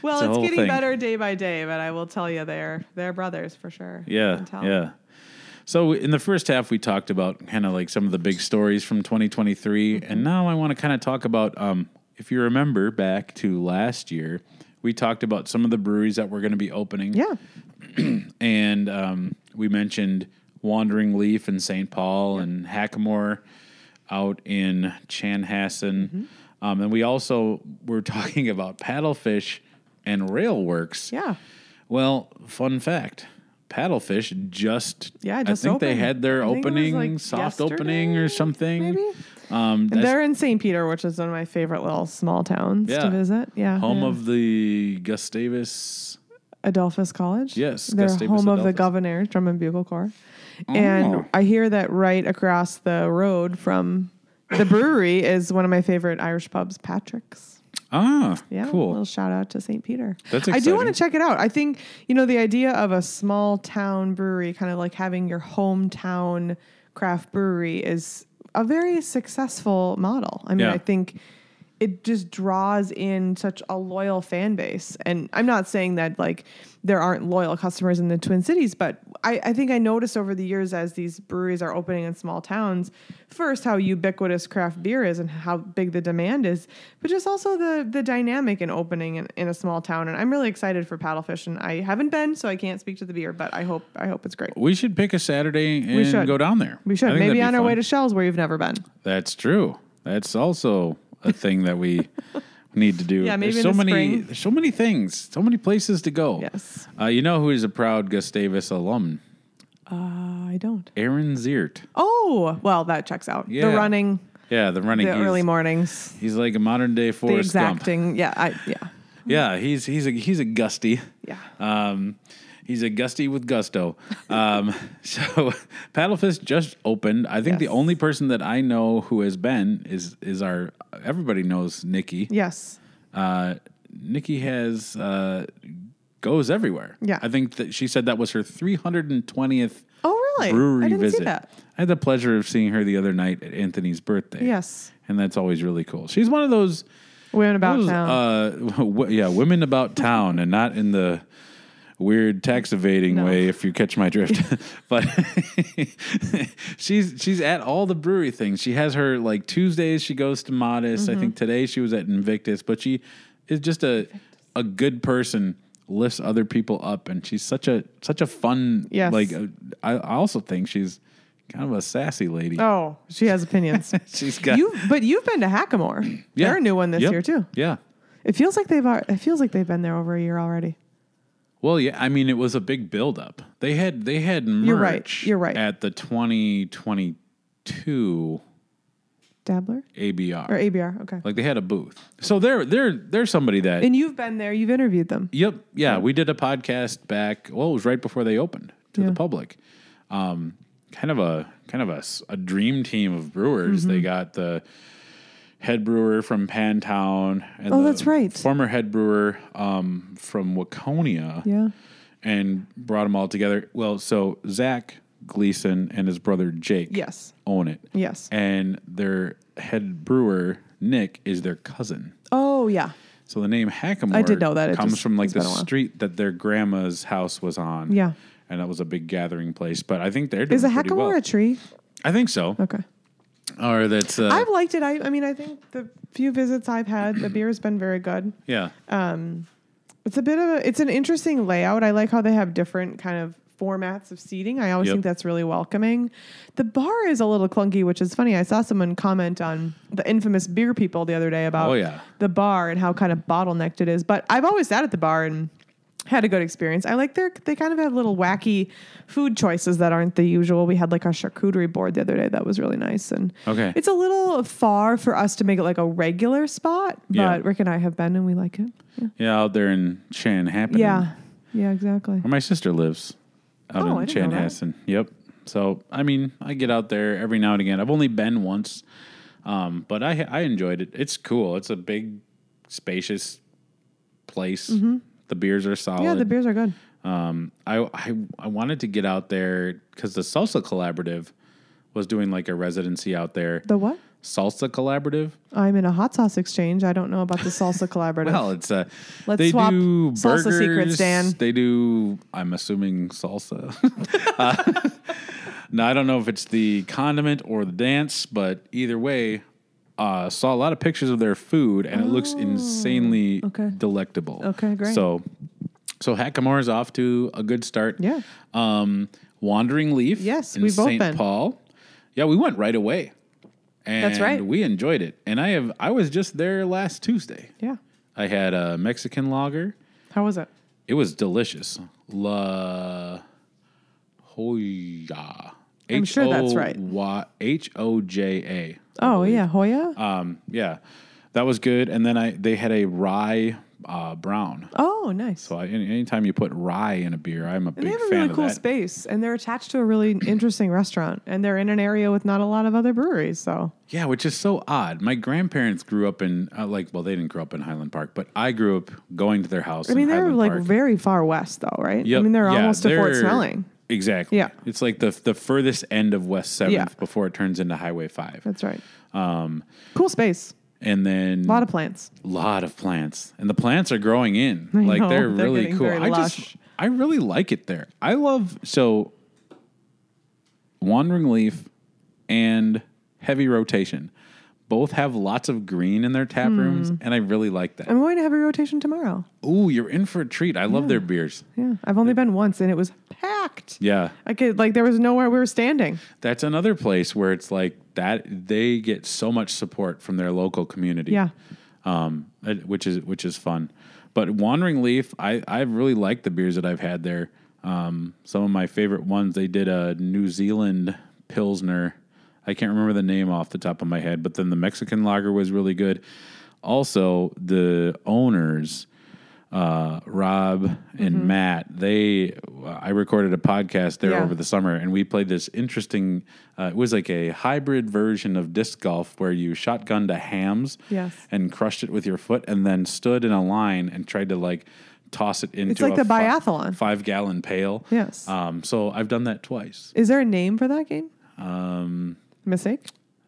well, it's it's getting thing. better day by day, but I will tell you, they're they're brothers for sure. Yeah, yeah. So in the first half, we talked about kind of like some of the big stories from 2023, Mm-hmm. and now I want to kind of talk about, um, if you remember back to last year, we talked about some of the breweries that were going to be opening. Yeah. and um, we mentioned Wandering Leaf in St. Paul and Hackamore out in Chanhassen. Mm-hmm. Um, and we also were talking about Paddlefish and Railworks. Yeah. Well, fun fact. Paddlefish just Yeah, just I think they had their I think it was, opening like, soft opening or something. Maybe. Um they're in St. Peter, which is one of my favorite little small towns Yeah. to visit. Yeah. home yeah. of the Gustavus Adolphus College. Yes, They're Gustavus home of the Adolphus. Govenaires Drum and Bugle Corps. Oh. And I hear that right across the road from the brewery is one of my favorite Irish pubs, Patrick's. Ah, Yeah, cool. A little shout out to St. Peter. That's I do want to check it out. I think you know the idea of a small town brewery, kind of like having your hometown craft brewery, is a very successful model. I mean, Yeah. I think it just draws in such a loyal fan base. And I'm not saying that like there aren't loyal customers in the Twin Cities, but I, I think I noticed over the years as these breweries are opening in small towns, first how ubiquitous craft beer is and how big the demand is, but just also the the dynamic in opening in, in a small town. And I'm really excited for Paddlefish. And I haven't been, so I can't speak to the beer, but I hope I hope it's great. We should pick a Saturday and should. go down there. We should maybe on our way to Schell's where you've never been. That's true. That's also a thing that we need to do. Yeah, maybe there's so the many, spring. there's so many things, so many places to go. Yes. Uh, you know who is a proud Gustavus alum? Uh, I don't. Aaron Ziert. Oh, well, that checks out. Yeah. The running, Yeah, the running. the early mornings, He's like a modern day the Forrest Gump. Yeah, I, yeah, Yeah, he's he's a he's a Gustie. yeah. Um, he's a Gustie with gusto. Um, so Paddlefish just opened. I think the only person that I know who has been is is our everybody knows Nikki. yes. Uh, Nikki has uh, goes everywhere. Yeah. I think that she said that was her 320th Oh, really? brewery I didn't visit. see that. I had the pleasure of seeing her the other night at Anthony's birthday. Yes. and that's always really cool. She's one of those Women about those, town. Uh, w- yeah, women about town, and not in the weird tax evading No. way. If you catch my drift, but she's she's at all the brewery things. She has her like Tuesdays. She goes to Modist. Mm-hmm. I think today she was at Invictus, but she is just a a good person. Lifts other people up, and she's such a such a fun. Yes. Like uh, I, I also think she's kind of a sassy lady. oh, she has opinions. She's got you, but you've been to Hackamore. Yeah. They're a new one this Yep. year too. Yeah. It feels like they've. It feels like they've been there over a year already. Well, yeah, I mean, it was a big buildup. They had they had merch You're right, you're right. at the 2022 Dabbler ABR. or ABR. Okay. Like they had a booth. So they're they're they're somebody that And you've been there. You've interviewed them. Yep, yeah, we did a podcast back. Well, it was right before they opened to Yeah. the public. Um, kind of a kind of a, a dream team of brewers. Mm-hmm. They got the head brewer from Pantown. And Oh, the that's right. Former head brewer um, from Waconia. Yeah. and brought them all together. Well, so Zach Gleason and his brother Jake Yes. own it. Yes. And their head brewer, Nick, is their cousin. Oh yeah. So the name Hackamore I did know that. It comes just- from like the been a while. street that their grandma's house was on. Yeah. And that was a big gathering place. But I think they're doing Is a hackamore well. a tree? I think so. Okay. Or that's uh, I've liked it. I, I mean, I think the few visits I've had, the beer has been very good. yeah. Um, It's a bit of a, it's an interesting layout. I like how they have different kind of formats of seating. I always Yep. think that's really welcoming. The bar is a little clunky, which is funny. I saw someone comment on the infamous beer people the other day about Oh, yeah. the bar and how kind of bottlenecked it is. But I've always sat at the bar and had a good experience. I like their they kind of have little wacky food choices that aren't the usual. We had like a charcuterie board the other day that was really nice and Okay. it's a little far for us to make it like a regular spot, but Yeah. Rick and I have been and we like it. Yeah. Yeah, out there in Chanhassen. Yeah. Yeah, exactly. Where my sister lives out Oh, in. Chanhassen. Yep. So I mean, I get out there every now and again. I've only been once, um, but I I enjoyed it. It's cool. It's a big, spacious place. The beers are solid. Yeah, the beers are good. Um, I, I I wanted to get out there because the Salsa Collaborative was doing like a residency out there. The what? Salsa Collaborative. I'm in a hot sauce exchange. I don't know about the salsa collaborative. Well, it's uh, Let's they swap do salsa burgers. secrets, Dan. They do. I'm assuming salsa. uh, now I don't know if it's the condiment or the dance, but either way, uh, saw a lot of pictures of their food, and it looks insanely Oh, okay. delectable. Okay, great. So, so Hackamore is off to a good start. Yeah. Um, Wandering Leaf. Yes, we've both St. been. Paul. Yeah, we went right away. And That's right. We enjoyed it, and I have. I was just there last Tuesday. yeah. I had a Mexican lager. How was it? It was delicious. La Hoja. I'm sure that's right. H O J A. Oh yeah, Hoja. Um, yeah, that was good. And then I they had a rye uh, brown. oh, nice. So I, any, anytime you put rye in a beer, I'm a and big they have a really cool that. space, and they're attached to a really interesting restaurant, and they're in an area with not a lot of other breweries. So Yeah, which is so odd. My grandparents grew up in uh, like well, they didn't grow up in Highland Park, but I grew up going to their house. I mean, they're Highland like Park. very far west, though, right? I mean, they're Yeah, almost to Fort they're- Snelling. Exactly. Yeah. It's like the the furthest end of West Seventh Yeah. before it turns into Highway Five. That's right. Um, cool space. and then A lot of plants. A lot of plants, and the plants are growing in. I like know, they're, they're really cool. I lush. just I really like it there. I love so Wandering Leaf and Heavy Rotation both have lots of green in their tap rooms, Hmm. and I really like that. I'm going to have a rotation tomorrow. Ooh, you're in for a treat. I love their beers. Yeah, I've only been once, and it was packed. Yeah, I could like there was nowhere we were standing. that's another place where it's like that. They get so much support from their local community. Yeah, um, which is which is fun. But Wandering Leaf, I I really like the beers that I've had there. Um, some of my favorite ones. They did a New Zealand Pilsner. I can't remember the name off the top of my head, but then the Mexican lager was really good. Also, the owners, uh, Rob and Matt, they I recorded a podcast there Yeah. over the summer, and we played this interesting. Uh, it was like a hybrid version of disc golf where you shotgunned a Hamm's Yes. and crushed it with your foot, and then stood in a line and tried to like toss it into It's like a the biathlon. five gallon pail. Yes. Um, so I've done that twice. is there a name for that game? Um, Mistake.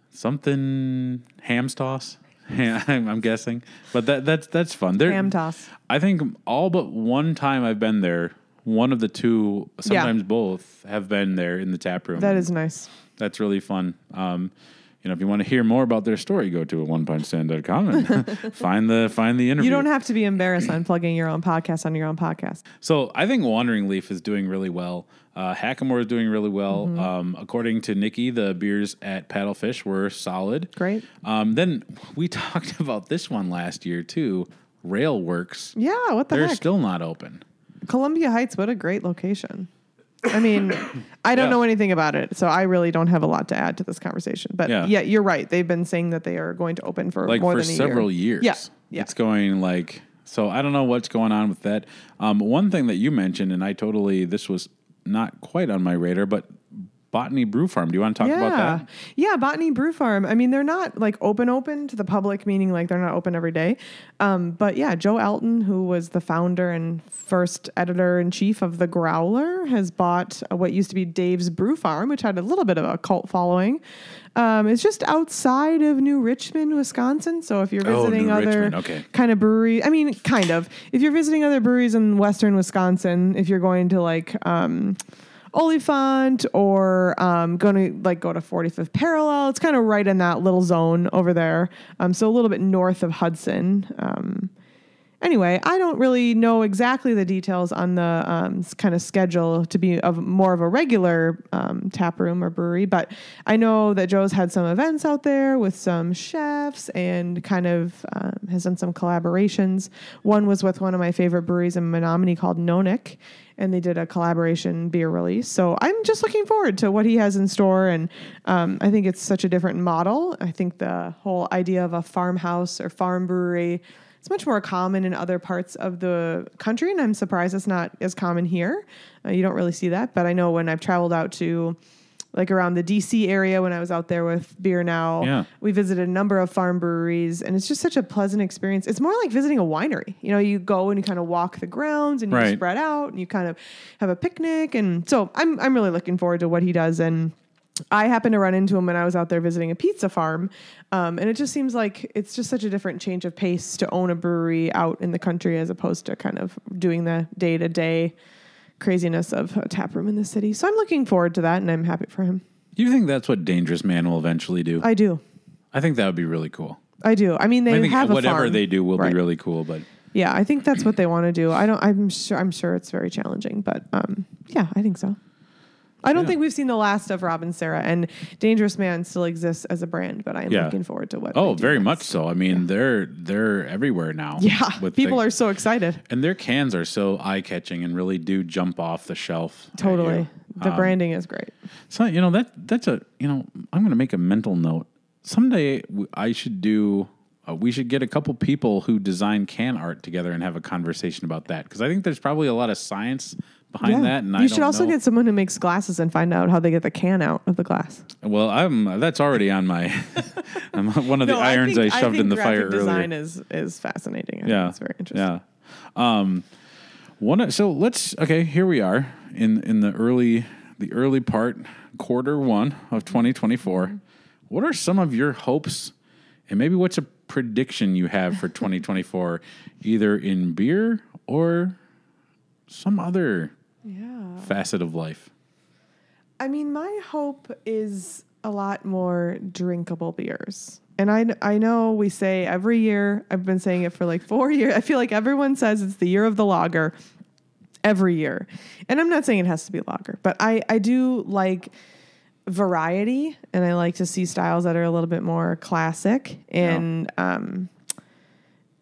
something Hamm's toss. Yeah, I'm, I'm guessing, but that that's that's fun. There, Ham toss. I think all but one time I've been there, one of the two, sometimes both, have been there in the tap room. That is nice. that's really fun. Um, you know, if you want to hear more about their story, go to onepintstand.com and find the find the interview. You don't have to be embarrassed on plugging your own podcast on your own podcast. So I think Wandering Leaf is doing really well. Uh, Hackamore is doing really well. Mm-hmm. Um, according to Nikki, the beers at Paddlefish were solid. Great. Um, then we talked about this one last year too. Railworks. Yeah. What the hell? They're heck? still not open. Columbia Heights. What a great location. I mean, I don't Yeah. know anything about it, so I really don't have a lot to add to this conversation. But Yeah. yeah, you're right. They've been saying that they are going to open for Like more for than a several year. years. Yeah. Yeah. It's going like so. I don't know what's going on with that. Um, one thing that you mentioned, and I totally this was not quite on my radar, but Botany Brew Farm. Do you want to talk about that? Yeah, Botany Brew Farm. I mean, they're not like open open to the public, meaning like they're not open every day. Um, but yeah, Joe Alton, who was the founder and first editor in chief of the Growler, has bought what used to be Dave's Brew Farm, which had a little bit of a cult following. Um, it's just outside of New Richmond, Wisconsin. So if you're Oh, visiting New other okay. kind of brewery, I mean, kind of. If you're visiting other breweries in Western Wisconsin, if you're going to like um, Olifant or um, going to like go to 45th Parallel. It's kind of right in that little zone over there. Um, so a little bit north of Hudson. Um, anyway, I don't really know exactly the details on the um, kind of schedule to be of more of a regular um, tap room or brewery, but I know that Joe's had some events out there with some chefs and kind of um, has done some collaborations. One was with one of my favorite breweries in Menomonie called Nonic, and they did a collaboration beer release. So I'm just looking forward to what he has in store, and um, I think it's such a different model. I think the whole idea of a farmhouse or farm brewery it's much more common in other parts of the country, and I'm surprised it's not as common here. Uh, you don't really see that, but I know when I've traveled out to like around the DC area when I was out there with Beer Now, Yeah. we visited a number of farm breweries, and it's just such a pleasant experience. It's more like visiting a winery. You know, you go and you kind of walk the grounds and you Right. spread out and you kind of have a picnic, and so I'm I'm really looking forward to what he does and. I happened to run into him when I was out there visiting a pizza farm, um, and it just seems like it's just such a different change of pace to own a brewery out in the country as opposed to kind of doing the day to day craziness of a tap room in the city. So I'm looking forward to that, and I'm happy for him. Do you think that's what Dangerous Man will eventually do? I, do. I think that would be really cool. I do. I mean, they I think have a whatever farm. they do will Right. be really cool, but Yeah, I think that's what they want to do. I don't. I'm sure. I'm sure it's very challenging, but um, yeah, I think so. I don't Yeah. think we've seen the last of Rob and Sarah, and Dangerous Man still exists as a brand, but I am Yeah. looking forward to what. oh, very next. much so. I mean, they're they're everywhere now. Yeah, people the- are so excited. and their cans are so eye catching and really do jump off the shelf. Totally, the branding is great. So you know that that's a you know I'm going to make a mental note. Someday I should do. Uh, we should get a couple people who design can art together and have a conversation about that because I think there's probably a lot of science behind that. And you I should don't also know. get someone who makes glasses and find out how they get the can out of the glass. Well, I'm that's already on my. I'm one of the irons I, shoved in the fire design earlier. is is fascinating. I yeah, think it's very interesting. Yeah. Um, one. So let's. Okay, here we are in in the early the early part quarter one of 2024. Mm-hmm. What are some of your hopes, and maybe what's a prediction you have for 2024, either in beer or some other Yeah. facet of life. I mean, my hope is a lot more drinkable beers. And I, I know we say every year, I've been saying it for like four years. I feel like everyone says it's the year of the lager every year. And I'm not saying it has to be lager, but I, I do like variety and I like to see styles that are a little bit more classic. And um, eh,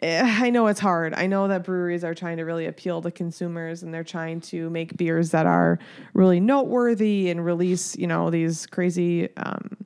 I know it's hard. I know that breweries are trying to really appeal to consumers and they're trying to make beers that are really noteworthy and release, you know, these crazy um,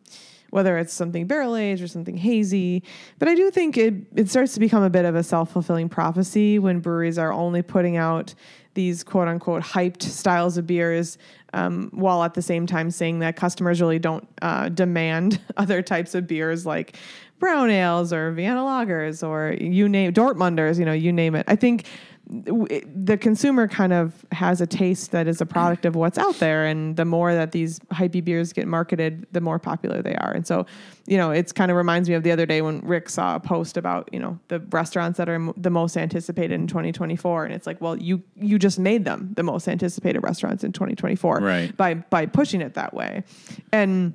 whether it's something barrel aged or something hazy. But I do think it it starts to become a bit of a self fulfilling prophecy when breweries are only putting out these quote unquote hyped styles of beers, um, while at the same time saying that customers really don't uh, demand other types of beers like brown ales or Vienna lagers or you name Dortmunders, you know, you name it. I think the consumer kind of has a taste that is a product of what's out there and the more that these hypey beers get marketed the more popular they are and so you know it's kind of reminds me of the other day when rick saw a post about you know the restaurants that are the most anticipated in 2024 and it's like well you you just made them the most anticipated restaurants in 2024 Right. by by pushing it that way and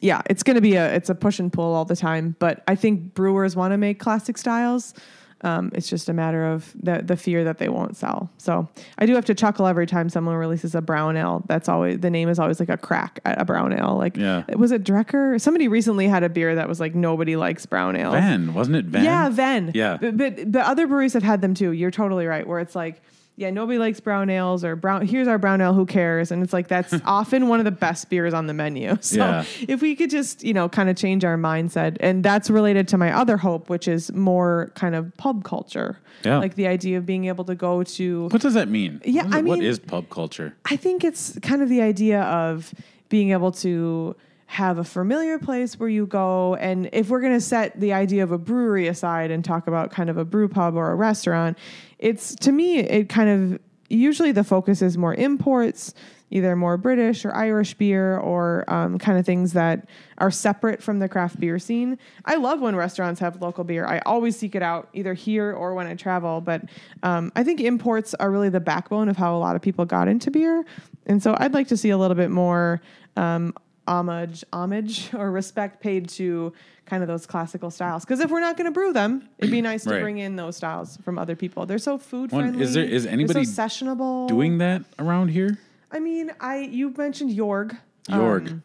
yeah, it's going to be a it's a push and pull all the time. But I think brewers want to make classic styles. Um, it's just a matter of the the fear that they won't sell. So I do have to chuckle every time someone releases a brown ale. That's always the name is always like a crack at a brown ale. Like Yeah. was it Drecker? Somebody recently had a beer that was like nobody likes brown ale. Van, wasn't it Van? Yeah, Venn. Yeah. But, but but other breweries have had them too. You're totally right. Where it's like, yeah, nobody likes brown ales or brown. Here's our brown ale. Who cares? And it's like that's often one of the best beers on the menu. So Yeah. if we could just you know kind of change our mindset, and that's related to my other hope, which is more kind of pub culture. Yeah. Like the idea of being able to go to What does that mean? Yeah, What is, I mean- is pub culture? I think it's kind of the idea of being able to have a familiar place where you go. And if we're going to set the idea of a brewery aside and talk about kind of a brew pub or a restaurant, it's to me, it kind of usually the focus is more imports, either more British or Irish beer or um, kind of things that are separate from the craft beer scene. I love when restaurants have local beer. I always seek it out either here or when I travel. But um, I think imports are really the backbone of how a lot of people got into beer. And so I'd like to see a little bit more um, homage, homage or respect paid to kind of those classical styles. Because if we're not going to brew them, it'd be nice to bring in those styles from other people. They're so food One- friendly. is there- is anybody so sessionable? Doing that around here? I mean, I you mentioned Jorg. Yorg. Um,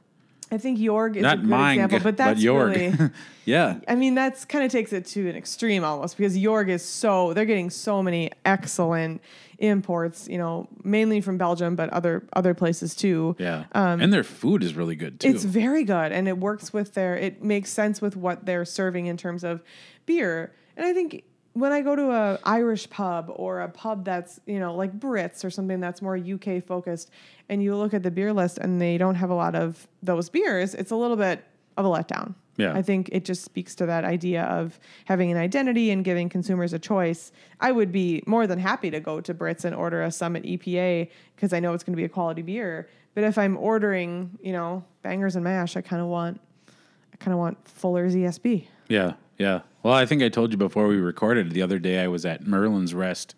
I think Jorg is a good mine, example, but that's Yorg. really. yeah. I mean, that's kind of takes it to an extreme almost because Jorg is so they're getting so many excellent imports. You know, mainly from Belgium, but other other places too. Yeah. and their food is really good too. Um, It's very good, and it works with their. It makes sense with what they're serving in terms of beer. And I think when I go to a Irish pub or a pub that's you know like Brits or something that's more UK focused, and you look at the beer list and they don't have a lot of those beers, it's a little bit of a letdown. Yeah. I think it just speaks to that idea of having an identity and giving consumers a choice. I would be more than happy to go to Brits and order a Summit EPA because I know it's going to be a quality beer. But if I'm ordering, you know, bangers and mash, I kind of want, I kind of want Fuller's ESB. Yeah, yeah. Well, I think I told you before we recorded the other day I was at Merlin's Rest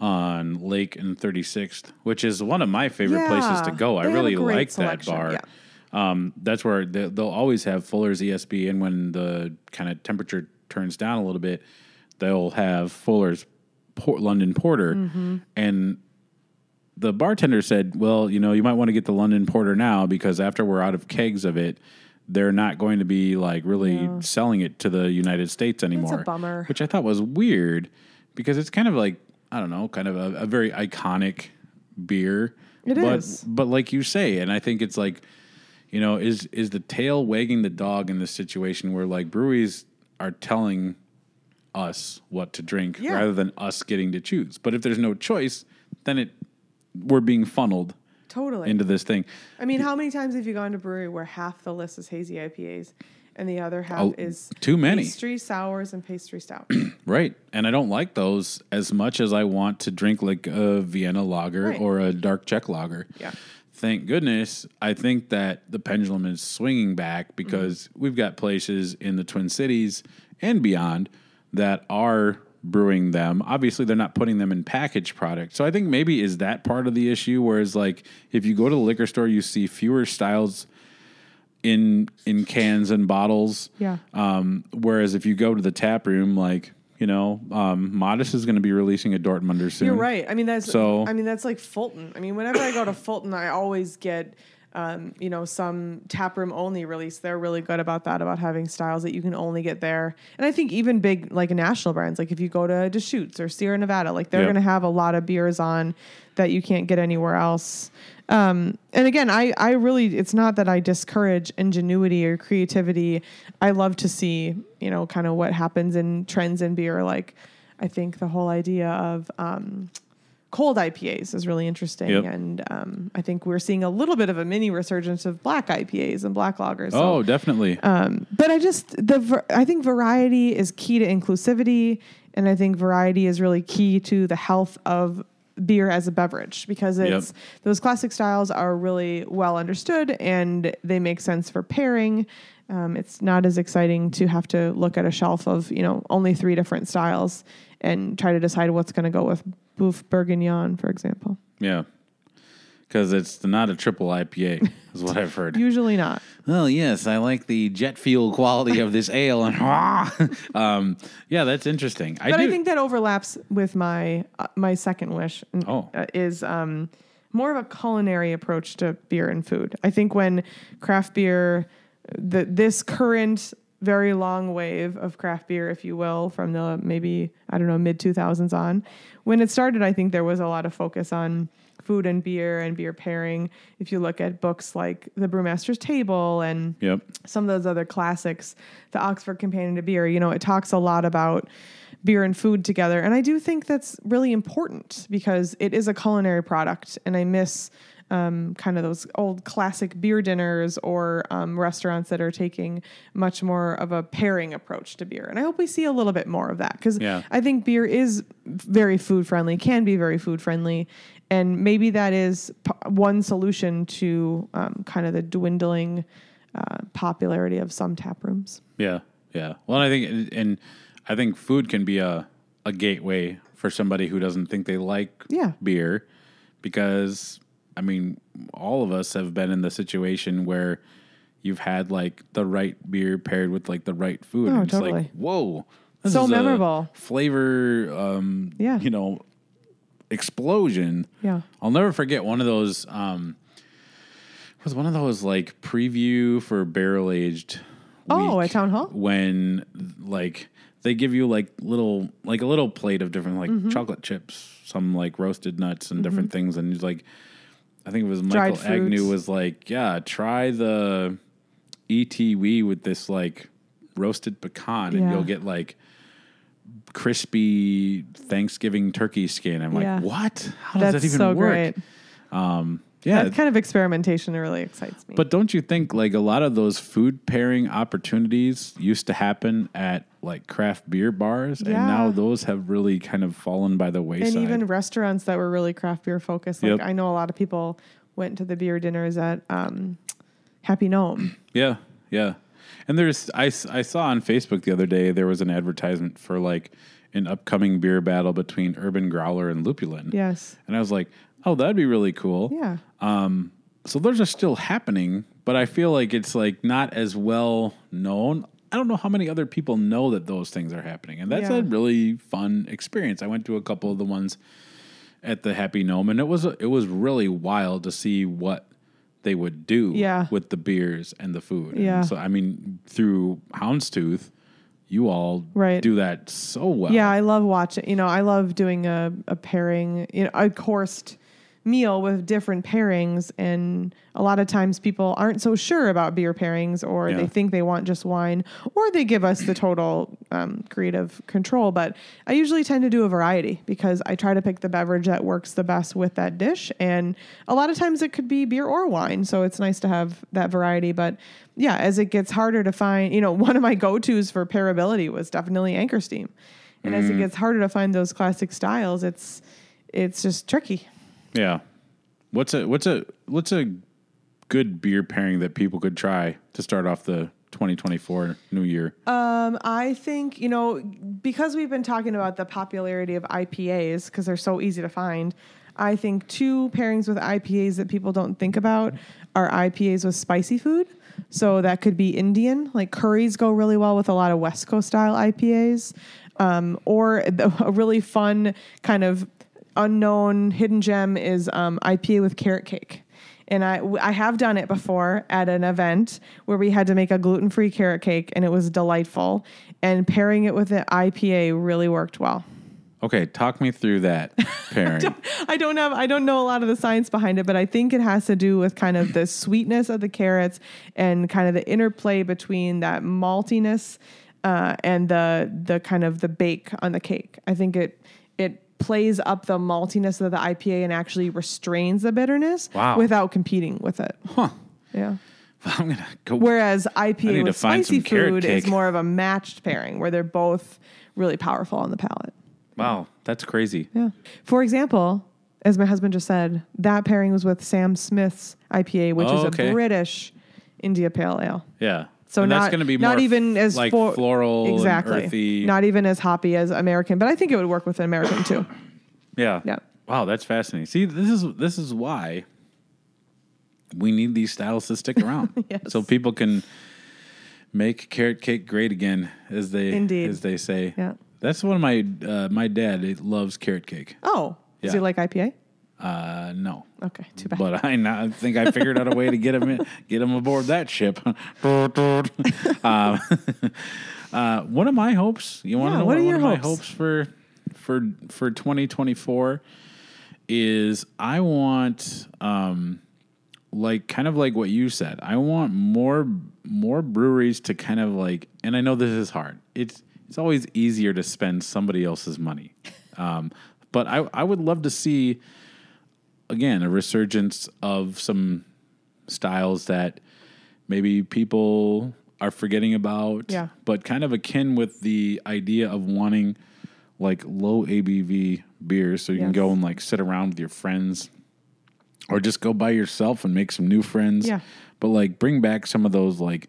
on Lake and 36th, which is one of my favorite places to go. I they have a really like that selection, bar. yeah. Um, that's where they, they'll always have Fuller's ESB, and when the kind of temperature turns down a little bit, they'll have Fuller's Port, London Porter, Mm-hmm. and the bartender said, "Well, you know, you might want to get the London Porter now because after we're out of kegs of it, they're not going to be like really selling it to the United States anymore." bummer. Which I thought was weird because it's kind of like I don't know, kind of a, a very iconic beer. It but, is. but like you say, and I think it's like, you know, is is the tail wagging the dog in this situation where like breweries are telling us what to drink Yeah. rather than us getting to choose. But if there's no choice, then it we're being funneled Totally. into this thing. I mean, how many times have you gone to a brewery where half the list is hazy IPAs and the other half Oh, is too many. pastry sours and pastry stout? Right. And I don't like those as much as I want to drink like a Vienna lager Right. or a dark Czech lager. Yeah. Thank goodness, I think that the pendulum is swinging back because we've got places in the Twin Cities and beyond that are brewing them. Obviously, they're not putting them in packaged product. So I think maybe is that part of the issue. Whereas, like, if you go to the liquor store, you see fewer styles in in cans and bottles. Yeah. Um, whereas if you go to the tap room, like you know, um, Modist is going to be releasing a Dortmunder soon. You're right. I mean, that's So- I mean, that's like Fulton. I mean, whenever I go to Fulton, I always get, um, you know, some taproom only release. They're really good about that, about having styles that you can only get there. And I think even big like national brands, like if you go to Deschutes or Sierra Nevada, like they're Yep. going to have a lot of beers on that you can't get anywhere else. Um, and again, I, I really, it's not that I discourage ingenuity or creativity. I love to see, you know, kind of what happens in trends in beer. Like, I think the whole idea of um, cold IPAs is really interesting. Yep. And um, I think we're seeing a little bit of a mini resurgence of black IPAs and black lagers. So- Oh, definitely. um, but I just the I think variety is key to inclusivity, and I think variety is really key to the health of beer as a beverage because it's those classic styles are really well understood and they make sense for pairing. Um, it's not as exciting to have to look at a shelf of you know only three different styles and try to decide what's going to go with Boeuf Bourguignon, for example. yeah. Because it's not a triple IPA, is what I've heard. Usually not. Oh yes, I like the jet fuel quality of this ale, and um, yeah, that's interesting. I but do. I think that overlaps with my uh, my second wish. Oh. uh, is um, more of a culinary approach to beer and food. I think when craft beer, the this current very long wave of craft beer, if you will, from the maybe I don't know mid two thousands on, when it started, I think there was a lot of focus on food and beer and beer pairing. If you look at books like The Brewmaster's Table and yep. some of those other classics, the Oxford Companion to Beer, you know, it talks a lot about beer and food together. And I do think that's really important because it is a culinary product. And I miss um, kind of those old classic beer dinners or um, restaurants that are taking much more of a pairing approach to beer. And I hope we see a little bit more of that because Yeah. I think beer is very food friendly, can be very food friendly. And maybe that is p- one solution to um, kind of the dwindling uh, popularity of some tap rooms. Yeah, yeah. Well, I think, and I think food can be a a gateway for somebody who doesn't think they like Yeah. beer, because I mean, all of us have been in the situation where you've had like the right beer paired with like the right food. Oh, and it's totally. like, whoa, So memorable. flavor. Um, Yeah. you know, explosion. Yeah. I'll never forget one of those. Um, was one of those like preview for barrel aged. Oh, at Town Hall? when like they give you like little like a little plate of different like Mm-hmm. chocolate chips, some like roasted nuts and different things, and he's like, I think it was Michael Agnew was like, yeah, try the ETW with this like roasted pecan, and Yeah. you'll get like crispy Thanksgiving turkey skin. I'm Yeah. like, what? How does That's that even so work? great. Um, Yeah, That kind of experimentation really excites me. but don't you think like a lot of those food pairing opportunities used to happen at like craft beer bars, and now those have really kind of fallen by the wayside. and even restaurants that were really craft beer focused. Like Yep. I know a lot of people went to the beer dinners at um, Happy Gnome. yeah, yeah. And there's I I saw on Facebook the other day there was an advertisement for like an upcoming beer battle between Urban Growler and Lupulin. Yes. And I was like, oh, that'd be really cool. Yeah. Um, so those are still happening, but I feel like it's like not as well known. I don't know how many other people know that those things are happening, and that's Yeah. a really fun experience. I went to a couple of the ones at the Happy Gnome, and it was it was really wild to see what they would do Yeah. with the beers and the food. And Yeah. so I mean, through Houndstooth, you all Right. do that so well. Yeah, I love watching. You know, I love doing a, a pairing, you know, a coursed meal with different pairings. And a lot of times people aren't so sure about beer pairings or Yeah. they think they want just wine or they give us the total um, creative control. But I usually tend to do a variety because I try to pick the beverage that works the best with that dish. And a lot of times it could be beer or wine. So it's nice to have that variety. But yeah, as it gets harder to find, you know, one of my go tos for pairability was definitely Anchor Steam. And as it Mm. gets harder to find those classic styles, it's it's just tricky. Yeah. What's a what's a what's a good beer pairing that people could try to start off the 2024 new year? Um, I think you know because we've been talking about the popularity of IPAs because they're so easy to find. I think two pairings with IPAs that people don't think about are IPAs with spicy food. So that could be Indian, like curries go really well with a lot of West Coast style IPAs, um, or a really fun kind of unknown hidden gem is um, IPA with carrot cake. And I, I have done it before at an event where we had to make a gluten free carrot cake and it was delightful. And pairing it with an IPA really worked well. Okay, talk me through that pairing. I don't have I don't know a lot of the science behind it, but I think it has to do with kind of the sweetness of the carrots and kind of the interplay between that maltiness uh, and the the kind of the bake on the cake. I think it it plays up the maltiness of the IPA and actually restrains the bitterness Wow. without competing with it. huh. Yeah. I'm gonna go. Whereas IPA with spicy food is more of a matched pairing where they're both really powerful on the palate. wow, that's crazy. Yeah. For example, as my husband just said, that pairing was with Sam Smith's IPA, which Oh, is okay. a British India Pale Ale. Yeah. So And not going to be not even as like for- floral, exactly, not even as hoppy as American, but I think it would work with an American too. yeah. Yeah. Wow, that's fascinating. See, this is this is why we need these styles to stick around, Yes. so people can make carrot cake great again, as they Indeed. as they say. Yeah. That's one of my uh, my dad he loves carrot cake. Oh, does he like IPA? Uh, no. Okay, too bad. But I, now I think I figured out a way to get him in, get him aboard that ship. um, uh, one of my hopes, you want to Yeah, know what what, are one your of my hopes? hopes for for for 2024 is I want um like kind of like what you said. I want more more breweries to kind of like and I know this is hard. It's it's always easier to spend somebody else's money. Um, but I I would love to see again a resurgence of some styles that maybe people are forgetting about Yeah. but kind of akin with the idea of wanting like low ABV beers so you can go and like sit around with your friends or just go by yourself and make some new friends Yeah. but like bring back some of those like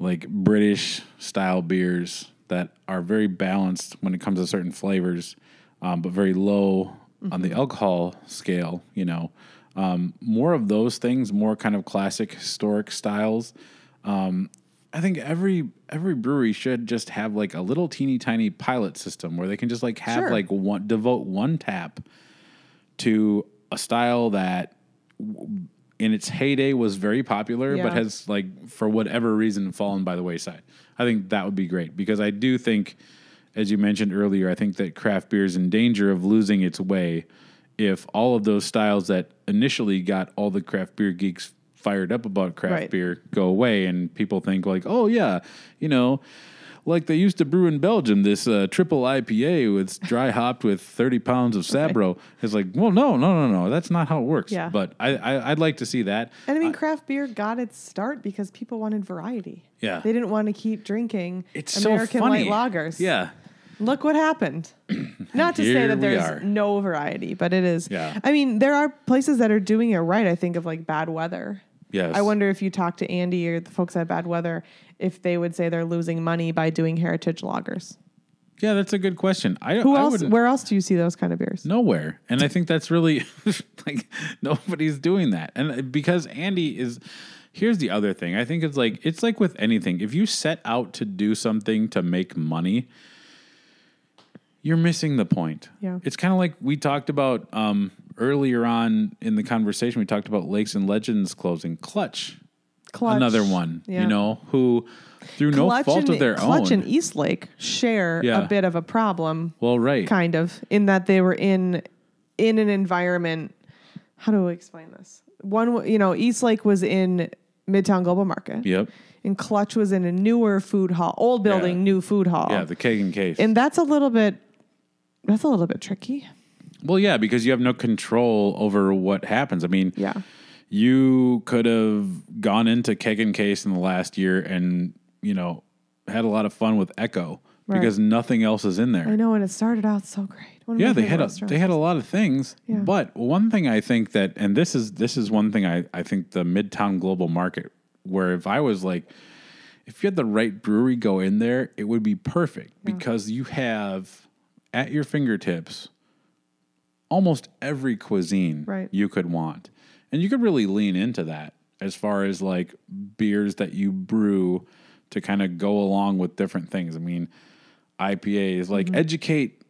like British style beers that are very balanced when it comes to certain flavors, um, but very low on the alcohol scale. You know, um, more of those things, more kind of classic historic styles. Um, I think every every brewery should just have like a little teeny tiny pilot system where they can just like have Sure. like one devote one tap to a style that in its heyday was very popular, but has like for whatever reason fallen by the wayside. I think that would be great because I do think, as you mentioned earlier, I think that craft beer is in danger of losing its way if all of those styles that initially got all the craft beer geeks fired up about craft Right. beer go away and people think like, oh yeah, you know. Like they used to brew in Belgium, this uh, triple IPA with dry hopped with thirty pounds of Sabro. It's like, well, no, no, no, no, that's not how it works. Yeah. But I, I, I'd like to see that. And I mean, craft beer got its start because people wanted variety. Yeah. They didn't want to keep drinking It's American so funny. light lagers. Yeah, Look what happened. Not to say that there's no variety, but it is. Yeah. I mean, there are places that are doing it right. I think of like Bad Weather. yes. I wonder if you talk to Andy or the folks at Bad Weather if they would say they're losing money by doing heritage lagers. Yeah, that's a good question. I Who I else? Where else do you see those kind of beers? Nowhere, and I think that's really like nobody's doing that, and uh, because Andy is. Here's the other thing. I think it's like it's like with anything. If you set out to do something to make money, you're missing the point. Yeah. It's kind of like we talked about um, earlier on in the conversation. We talked about Lakes and Legends closing. Clutch, Clutch. another one. Yeah. You know who through no fault and, of their Clutch own. Clutch and Eastlake share Yeah. a bit of a problem, well, right. kind of, in that they were in in an environment. How do I explain this? One, you know, Eastlake was in Midtown Global Market, Yep. and Clutch was in a newer food hall, old building, Yeah. new food hall. Yeah, the keg and case. and that's a little bit. That's a little bit tricky. Well, yeah, because you have no control over what happens. I mean, Yeah. you could have gone into keg and case in the last year and you know had a lot of fun with Echo, Right. because nothing else is in there. I know, and it started out so great. Yeah, they had a, they had a lot of things, Yeah. but one thing I think that, and this is this is one thing I I think the Midtown Global Market, where if I was like, if you had the right brewery go in there, it would be perfect because you have at your fingertips almost every cuisine Right. you could want, and you could really lean into that as far as like beers that you brew to kind of go along with different things. I mean, IPAs like Mm-hmm. educate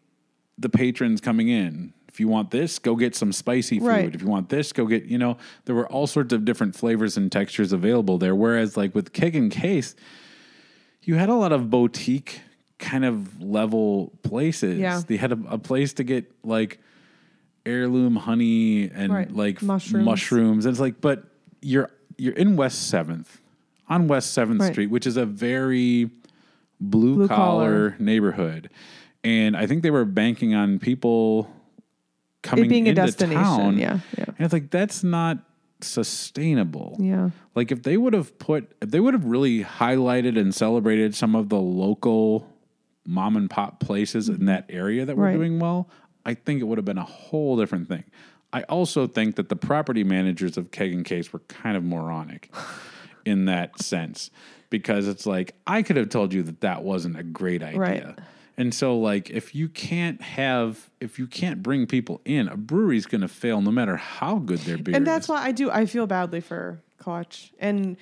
the patrons coming in. If you want this, go get some spicy food. Right. If you want this, go get, you know, there were all sorts of different flavors and textures available there. Whereas, like with Keg and Case, you had a lot of boutique kind of level places. Yeah. They had a, a place to get like heirloom honey and Right. like Mushrooms. mushrooms. And it's like, but you're you're in West Seventh, on West Seventh Right. Street, which is a very blue, Blue collar collar. neighborhood. And I think they were banking on people coming it being a into destination. town. Yeah, yeah, And it's like that's not sustainable. yeah. Like if they would have put if they would have really highlighted and celebrated some of the local mom and pop places in that area that were Right. doing well, I think it would have been a whole different thing. I also think that the property managers of Keg and Case were kind of moronic in that sense because it's like I could have told you that that wasn't a great idea. Right. And so like if you can't have if you can't bring people in, a brewery's going to fail no matter how good their beer and is. that's why I do. I feel badly for Clutch, and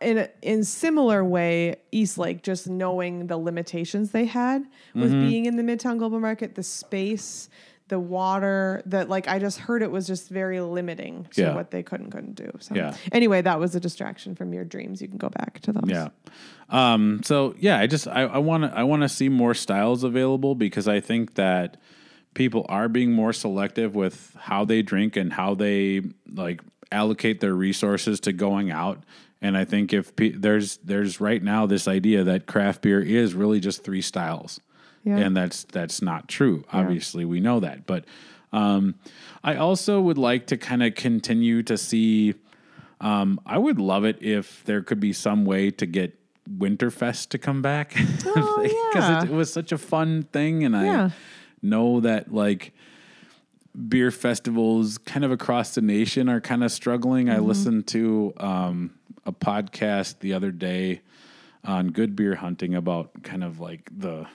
in a, in similar way, East Lake, just knowing the limitations they had with Mm-hmm. being in the Midtown Global Market, the space, the water, that like I just heard it was just very limiting to Yeah. what they could and couldn't do. So Yeah. anyway, that was a distraction from your dreams. You can go back to those. Yeah. Um, so yeah, I just I want to I want to see more styles available because I think that people are being more selective with how they drink and how they like allocate their resources to going out. And I think if pe- there's there's right now this idea that craft beer is really just three styles, Yeah. and that's that's not true. Obviously, we know that, but um, I also would like to kind of continue to see. Um, I would love it if there could be some way to get Winterfest to come back Oh, yeah. it, was such a fun thing, and. I know that like beer festivals kind of across the nation are kind of struggling. Mm-hmm. I listened to um, a podcast the other day on good beer hunting about kind of like the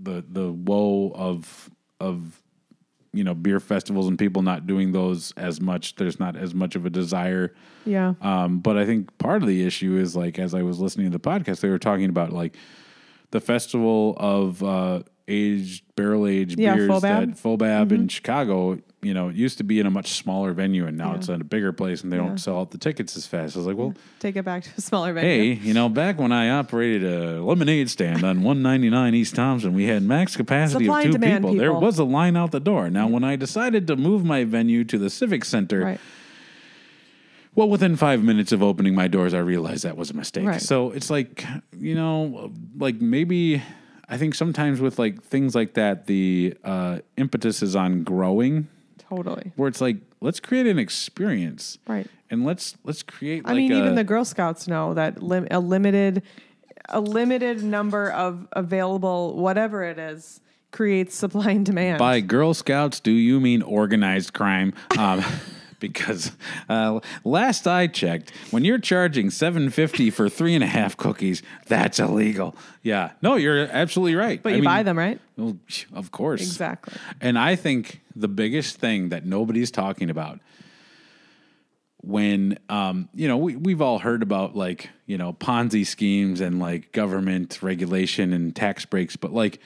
the the woe of of you know beer festivals and people not doing those as much. There's not as much of a desire. Yeah. Um, but I think part of the issue is like as I was listening to the podcast, they were talking about like the festival of uh, aged barrel aged Yeah, beers that Fobab in mm-hmm. Chicago. You know, it used to be in a much smaller venue, and now Yeah. it's at a bigger place, and they Yeah. don't sell out the tickets as fast. I was like, well, Take it back to a smaller venue. hey, you know, back when I operated a lemonade stand on 199 East Thompson, we had max capacity Supply of two demand, people. There was a line out the door. Now, when I decided to move my venue to the Civic Center, Right. well, within five minutes of opening my doors, I realized that was a mistake. Right. So it's like, you know, like maybe I think sometimes with like things like that, the uh, impetus is on growing, Totally. where it's like, let's create an experience, Right. and let's let's create. I like mean, a, even the Girl Scouts know that lim- a limited, a limited number of available whatever it is creates supply and demand. by Girl Scouts, do you mean organized crime? Um, because uh, last I checked, when you're charging seven fifty for three and a half cookies, that's illegal. Yeah, no, you're absolutely right. but I you mean, buy them, right? Well, of course. Exactly. And I think the biggest thing that nobody's talking about when um, you know, we, we've all heard about like, you know, Ponzi schemes and like government regulation and tax breaks, but like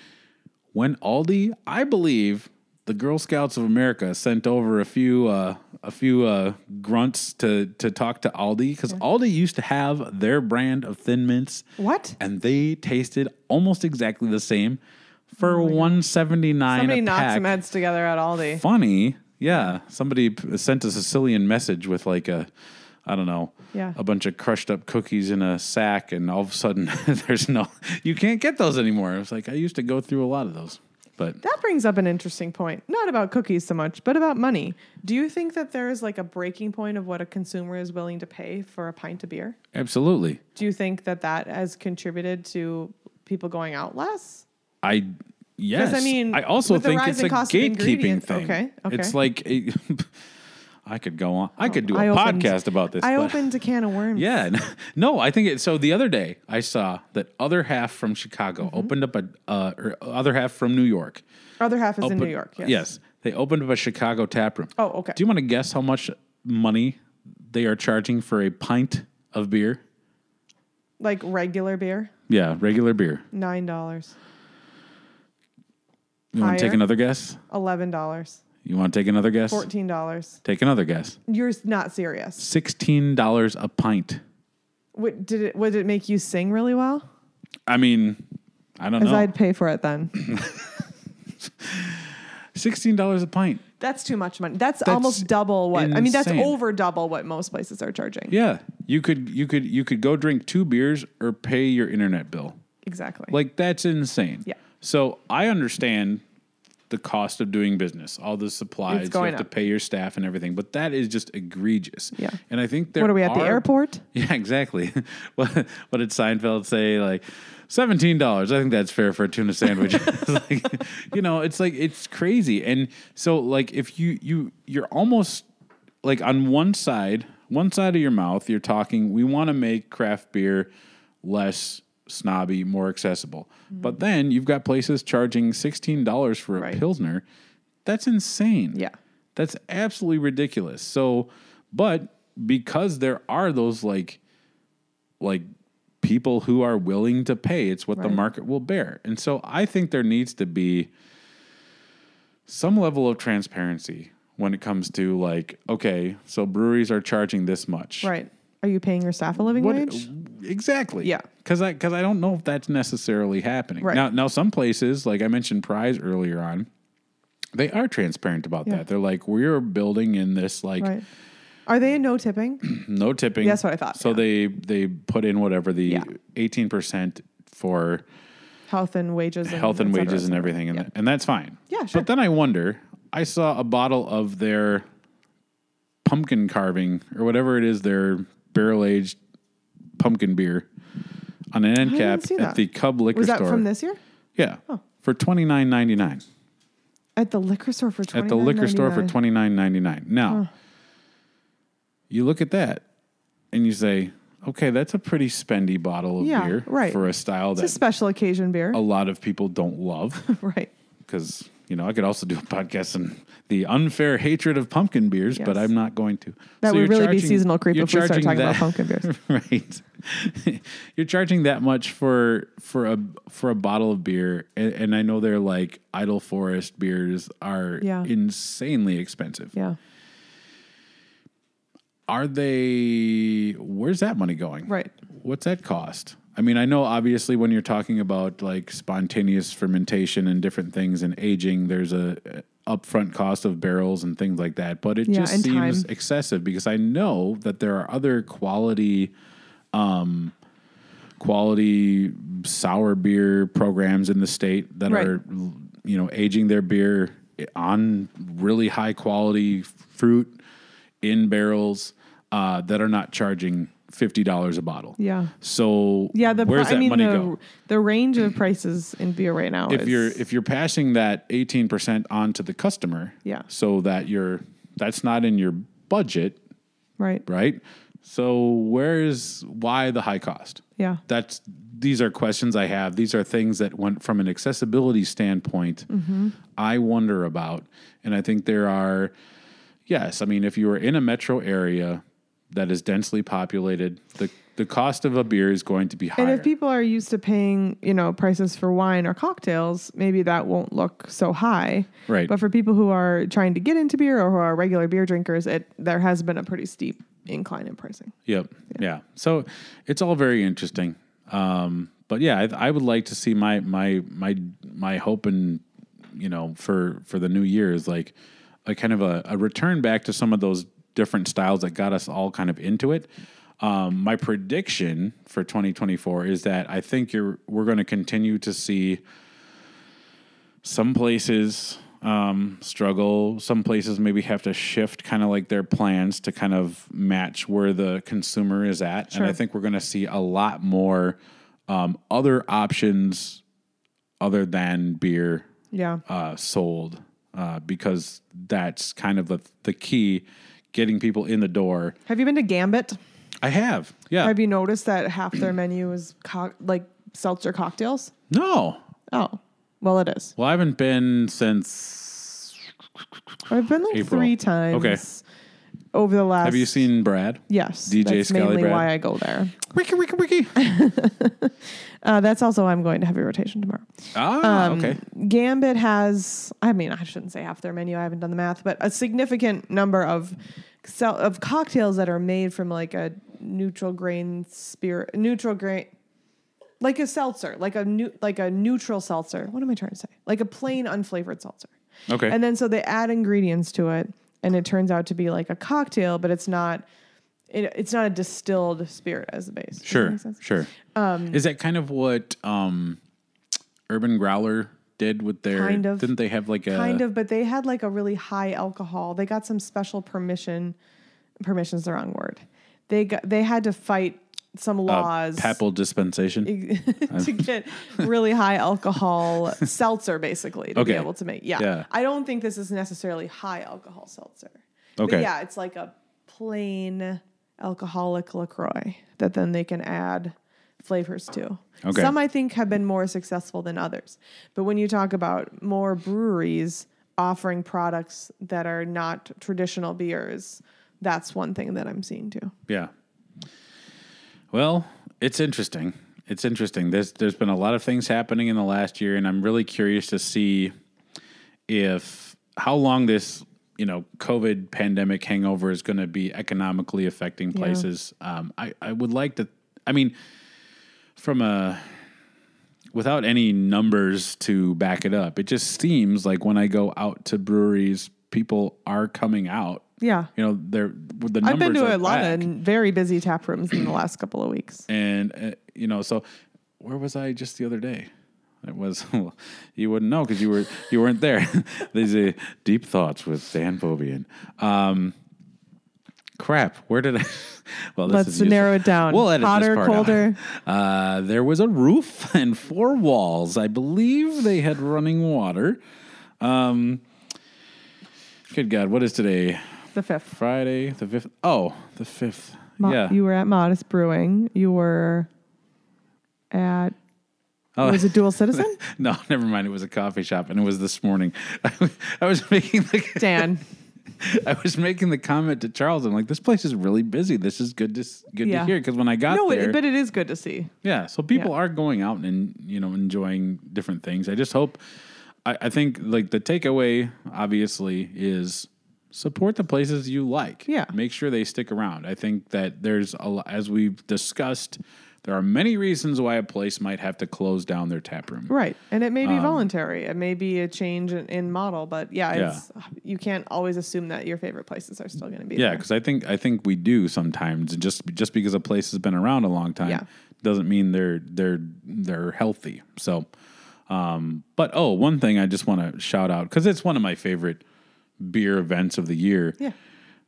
when Aldi, I believe the Girl Scouts of America sent over a few uh, a few uh, grunts to to talk to Aldi because Aldi used to have their brand of Thin Mints What? and they tasted almost exactly the same for one seventy nine. Somebody knocked some heads together at Aldi. Funny, yeah. Somebody sent a Sicilian message with like a, I don't know, Yeah. a bunch of crushed up cookies in a sack, and all of a sudden there's no, you can't get those anymore. It was like I used to go through a lot of those, but That brings up an interesting point. Not about cookies so much, but about money. Do you think that there is like a breaking point of what a consumer is willing to pay for a pint of beer? absolutely. Do you think that that has contributed to people going out less? I yes. I mean, I also think it's a gatekeeping thing. okay, okay. It's like eh, a, I could go on. I could do a I opened- podcast about this. I but- opened a can of worms. Yeah, no, I think it. So the other day, I saw that other half from Chicago Mm-hmm. opened up a uh, or other half from New York. Other half is in New York. Yes. they opened up a Chicago tap room. Oh, okay. Do you want to guess how much money they are charging for a pint of beer? Like regular beer, Yeah, regular beer. nine dollars, You want to take Higher? another guess? eleven dollars, You want to take another guess? fourteen dollars. Take another guess. You're not serious. Sixteen dollars a pint. What, did it? Would it make you sing really well? I mean, I don't know. I'd pay for it then. Sixteen dollars a pint. That's too much money. That's, almost double what I mean. That's over double what most places are charging. Yeah, you could you could you could go drink two beers or pay your internet bill. Exactly. Like that's insane. Yeah. So I understand the cost of doing business, all the supplies, you have to pay your staff and everything, but that is just egregious. Yeah. And I think there what are we at the airport? Yeah, exactly. what, what did Seinfeld say? Like seventeen dollars. I think that's fair for a tuna sandwich. Like, you know, it's like it's crazy. And so, like, if you you you're almost like on one side, one side of your mouth, you're talking. We want to make craft beer less snobby, more accessible. But mm-hmm. then you've got places charging sixteen dollars for a Right. pilsner. That's insane. Yeah. That's absolutely ridiculous. So, but because there are those like, like people who are willing to pay, it's what the market will bear. And so I think there needs to be some level of transparency when it comes to like, okay, so breweries are charging this much. Right. Are you paying your staff a living What wage? exactly? Yeah. because I because I don't know if that's necessarily happening. Right. Now, now some places, like I mentioned, Pryes earlier on, they are transparent about Yeah. that. They're like, we're building in this like Right. Are they in no tipping? no tipping. That's what I thought, So yeah. they they put in whatever the Yeah. eighteen percent for Health and wages. And health and wages and everything, and, Yeah. and that's fine. Yeah, sure. But then I wonder. I saw a bottle of their pumpkin carving or whatever it is, their barrel aged pumpkin beer on an end cap at the Cub liquor Was that store. from this year? Yeah, oh. for twenty nine ninety nine At the liquor store for at the liquor store for twenty nine ninety nine. Now, you look at that and you say, okay, that's a pretty spendy bottle of Yeah, beer right. for a style It's a that special occasion beer. a lot of people don't love. right. because you know I could also do a podcast on the unfair hatred of pumpkin beers, but I'm not going to. That So would really be seasonal creep if we start charging talking about pumpkin beers. right? you're charging that much for for a for a bottle of beer, and, and I know they're like Idle Forest beers are Yeah. insanely expensive. Yeah. Are they? Where's that money going? Right. What's that cost? I mean, I know obviously when you're talking about like spontaneous fermentation and different things and aging, there's a upfront cost of barrels and things like that. But it Yeah, just seems time. excessive because I know that there are other quality, um, quality sour beer programs in the state that Right. are, you know, aging their beer on really high quality fruit in barrels uh, that are not charging fifty dollars a bottle. Yeah. So Yeah. The where's that I mean money the go? the range of prices in beer right now. If is, you're if you're passing that eighteen percent on to the customer, Yeah. so that you're that's not in your budget, right. right? So where is why the high cost? Yeah. That's these are questions I have. These are things that went from an accessibility standpoint. Mm-hmm. I wonder about, and I think there are. Yes, I mean if you are in a metro area that is densely populated, the the cost of a beer is going to be higher. And if people are used to paying, you know, prices for wine or cocktails, maybe that won't look so high. Right. But for people who are trying to get into beer or who are regular beer drinkers, it there has been a pretty steep incline in pricing. Yep. Yeah. So it's all very interesting. Um, but yeah, I, I would like to see my my my my hope and you know for for the new year is like a kind of a, a return back to some of those different styles that got us all kind of into it. Um, my prediction for 2024 is that I think you're we're going to continue to see some places um, struggle. Some places maybe have to shift kind of like their plans to kind of match where the consumer is at. And I think we're going to see a lot more um, other options other than beer Yeah. uh, sold uh, because that's kind of the the key getting people in the door. Have you been to Gambit? I have, yeah. Have you noticed that half their menu is co- like seltzer cocktails? no, Oh, well, it is. well, I haven't been since. I've been like April. three times. Okay. Over the last. Have you seen Brad? Yes. DJ that's Scally mainly Brad? why I go there. Wiki, wiki, wiki. Uh, that's also why I'm going to heavy rotation tomorrow. ah, Um, okay. Gambit has, I mean, I shouldn't say half their menu. I haven't done the math, but a significant number of of cocktails that are made from like a neutral grain spirit, neutral grain, like a seltzer, like a new, like a neutral seltzer. What am I trying to say? Like a plain unflavored seltzer. Okay. And then so they add ingredients to it, and it turns out to be like a cocktail, but it's not. It, it's not a distilled spirit as the base. Does that Sure, make sense? sure. Is that kind of what um, Urban Growler did with their? Kind of. Didn't they have like a kind of, but they had like a really high alcohol. They got some special permission. Permission's the wrong word. They got they had to fight some uh, laws papal dispensation? to get really high alcohol seltzer, basically to be able to make. Yeah. Yeah. I don't think this is necessarily high alcohol seltzer. Okay. But yeah, it's like a plain alcoholic Lacroix that then they can add flavors to. Okay. Some I think have been more successful than others. But when you talk about more breweries offering products that are not traditional beers, that's one thing that I'm seeing too. Yeah. Well, it's interesting. It's interesting. There's there's been a lot of things happening in the last year, and I'm really curious to see if how long this you know COVID pandemic hangover is going to be economically affecting places. Um, I I would like to. I mean, from a without any numbers to back it up, it just seems like when I go out to breweries, people are coming out. Yeah. You know, they're the numbers I've been to a lot back. of very busy tap rooms in the last couple of weeks. and uh, you know so where was i just the other day it was well, you wouldn't know because you were you weren't there these are deep thoughts with dan bobian um crap where did i well this Let's narrow it down. we'll edit Hotter, this part colder. out. uh there was a roof and four walls i believe they had running water um good god what is today The fifth. friday the fifth oh the fifth Mo- yeah You were at Modist Brewing. You were at Oh. was it Dual Citizen? No, never mind. It was a coffee shop, and it was this morning. I was making the Dan. I was making the comment to Charles. I'm like, this place is really busy. This is good to good Yeah. to hear because when I got No, there, it, but it is good to see. yeah. So people Yeah. are going out and you know enjoying different things. I just hope. I, I think like the takeaway obviously is support the places you like. Yeah. Make sure they stick around. I think that there's a as we've discussed. There are many reasons why a place might have to close down their tap room. Right. And it may Um, be voluntary. It may be a change in, in model, but yeah, it's you can't always assume that your favorite places are still going to be Yeah, because I think I think we do sometimes. And Just just because a place has been around a long time Yeah. doesn't mean they're they're they're healthy. So, um, but oh, one thing I just want to shout out because it's one of my favorite beer events of the year. Yeah.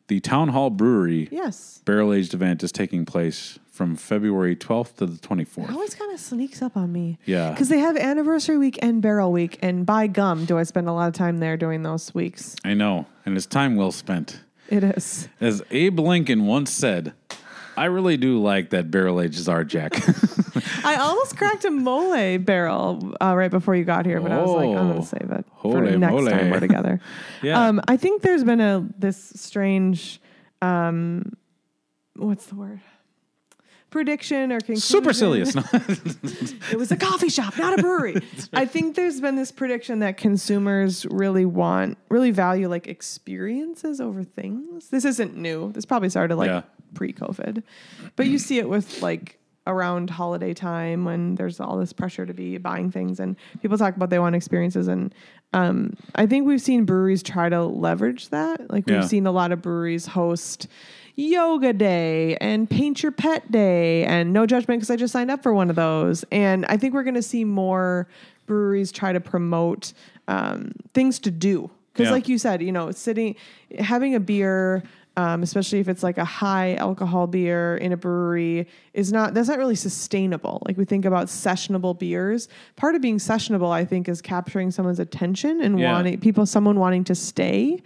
The Town Hall Brewery Yes. Barrel Aged event is taking place from February 12th to the 24th. Always kind of sneaks up on me. Yeah. Because they have anniversary week and barrel week. And by gum, do I spend a lot of time there during those weeks? I know, and it's time well spent. It is. As Abe Lincoln once said, I really do like that barrel aged Czar Jack. I almost cracked a mole barrel uh, right before you got here, but I was like, I'm Oh. going to save it for Holy next mole. time we're together. Yeah. Um, I think there's been a this strange, um, what's the word? Prediction or conclusion. Supercilious. It was a coffee shop, not a brewery. I think there's been this prediction that consumers really want, really value like experiences over things. This isn't new. This probably started like Yeah. pre-COVID, but you see it with like around holiday time when there's all this pressure to be buying things and people talk about they want experiences and um, I think we've seen breweries try to leverage that. Like we've seen a lot of breweries host yoga day and paint your pet day and no judgment because I just signed up for one of those. And I think we're going to see more breweries try to promote um, things to do. Because, Yeah. like you said, you know, sitting, having a beer um, especially if it's like a high alcohol beer in a brewery, is not that's not really sustainable. Like we think about sessionable beers. Part of being sessionable, I think, is capturing someone's attention and Yeah. wanting people, someone wanting to stay.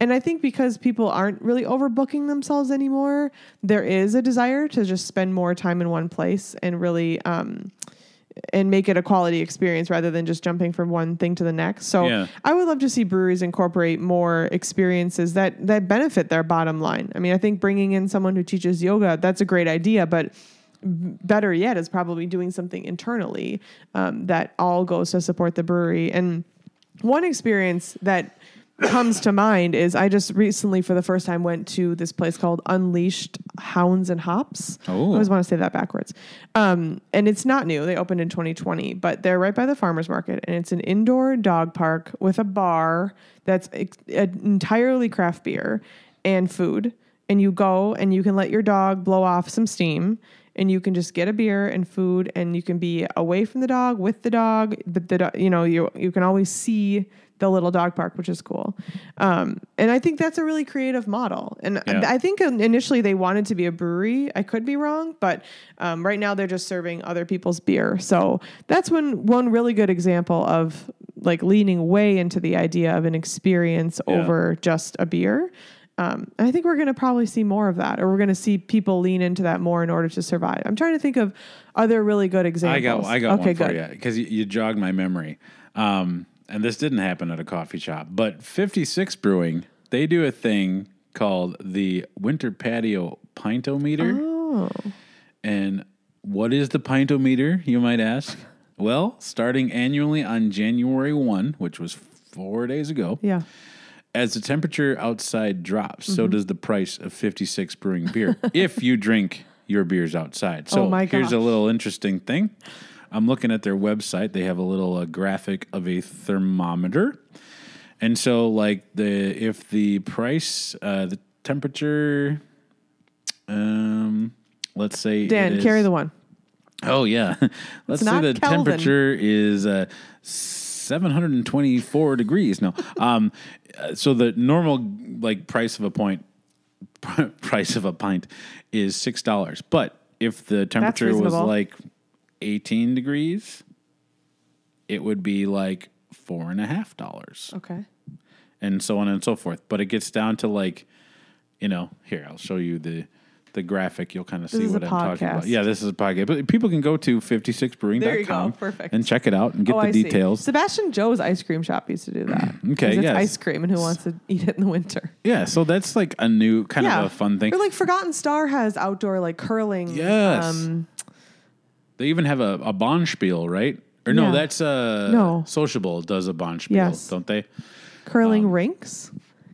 And I think because people aren't really overbooking themselves anymore, there is a desire to just spend more time in one place and really. Um, and make it a quality experience rather than just jumping from one thing to the next. So Yeah. I would love to see breweries incorporate more experiences that that benefit their bottom line. I mean, I think bringing in someone who teaches yoga that's a great idea, but better yet is probably doing something internally um, that all goes to support the brewery. And one experience that comes to mind is I just recently, for the first time, went to this place called Unleashed Hounds and Hops. Oh. I always want to say that backwards. Um, and it's not new. They opened in 2020, but they're right by the farmers market, and it's an indoor dog park with a bar that's ex- entirely craft beer and food. And you go and you can let your dog blow off some steam and you can just get a beer and food and you can be away from the dog with the dog but the you know you you can always see the little dog park which is cool um, and i think that's a really creative model and Yeah. i think initially they wanted to be a brewery i could be wrong but um, right now they're just serving other people's beer so that's one one really good example of like leaning way into the idea of an experience Yeah. over just a beer um, and I think we're going to probably see more of that, or we're going to see people lean into that more in order to survive. I'm trying to think of other really good examples. I got I got okay, one for good. you because you, you jogged my memory. Um, and this didn't happen at a coffee shop, but 56 Brewing they do a thing called the Winter Patio Pintometer. Oh, And what is the pintometer, you might ask? Well, starting annually on January 1, which was four days ago, yeah. as the temperature outside drops, Mm-hmm. so does the price of 56 brewing beer if you drink your beers outside. So Oh here's a little interesting thing. I'm looking at their website. They have a little uh, graphic of a thermometer. And so like the if the price uh, the temperature um let's say Dan, is- carry the one. Oh yeah. Let's say the Kelvin. temperature is uh, 724 degrees. No. Um uh, so the normal like price of a point price of a pint is $6. But if the temperature was like 18 degrees, it would be like four and a half dollars Okay. and so on and so forth. But it gets down to like, you know, here I'll show you the the graphic. You'll kind of see what I'm talking about. Yeah, this is a podcast. But people can go to 56brewing.com There you. Perfect. and check it out and get oh, the I see. details. Sebastian Joe's ice cream shop used to do that. okay, yes. ice cream, and who wants to eat it in the winter? Yeah, so that's like a new kind yeah, of a fun thing. Or like Forgotten Star has outdoor like curling. Yes. Um, They even have a, a Bonspiel, right? Or no, Yeah. that's uh No. Sociable does a Bonspiel, Yes. don't they? curling Um, rinks.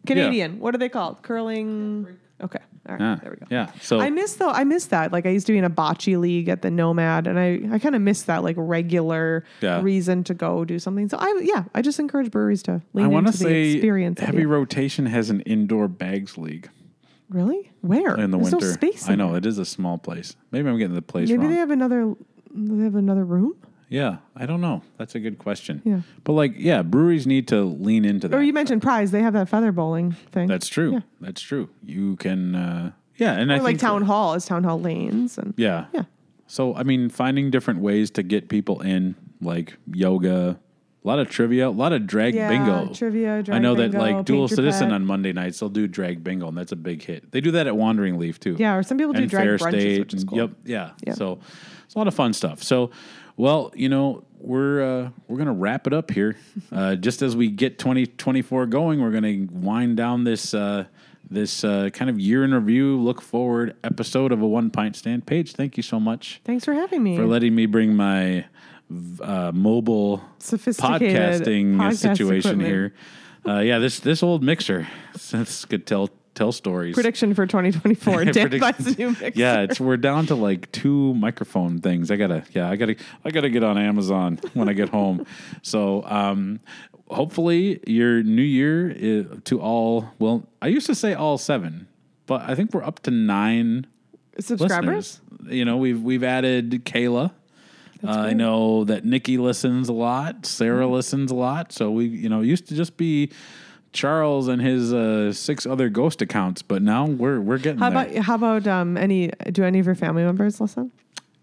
Canadian. What are they called? Curling. Okay. All right. Yeah. There we go. Yeah. So I miss though. I miss that. Like I used to be in a bocce league at the Nomad, and I I kind of miss that like regular Yeah. reason to go do something. So I yeah, I just encourage breweries to lean I want into to the say experience. Heavy idea. Rotation has an indoor bags league really? Where in the There's winter. No space. I in know there. it is a small place. Maybe I'm getting the place wrong. Maybe wrong. they have another. They have another room. Yeah, I don't know. That's a good question. Yeah. But like, yeah, breweries need to lean into that. Or you mentioned Pryes. They have that feather bowling thing. That's true. Yeah. That's true. You can, uh, yeah, and I or think like town hall is town hall lanes and Yeah. Yeah. So I mean, finding different ways to get people in, like yoga, a lot of trivia, a lot of drag Yeah, bingo. trivia, I drag know that like Dual Citizen pet. on Monday nights they'll do drag bingo, and that's a big hit. They do that at Wandering Leaf too. yeah. Or some people do and drag Fair brunches, State. which is cool. Yep. Yeah. Yeah. So it's a lot of fun stuff. So, well, you know, we're uh, we're gonna wrap it up here. Uh, just as we get 2024 going, we're gonna wind down this uh, this uh, kind of year in review, look forward episode of a one pint stand. Paige, thank you so much Thanks for having me. for letting me bring my uh, mobile Sophisticated podcasting podcast situation equipment. here. Uh, yeah, this this old mixer, this could tell tell stories. Prediction for 2024. Dan Prediction. buys a new mixer. Yeah, it's we're down to like two microphone things. I gotta, yeah, I gotta, I gotta get on Amazon when I get home. So, um, hopefully, your new year is to all. Well, I used to say all seven, but I think we're up to nine Subscribers? listeners. You know, we've we've added Kayla. I know that Nikki listens a lot. Sarah listens a lot. So we, you know, used to just be Charles and his uh, six other ghost accounts, but now we're we're getting How there. about how about um any do any of your family members listen?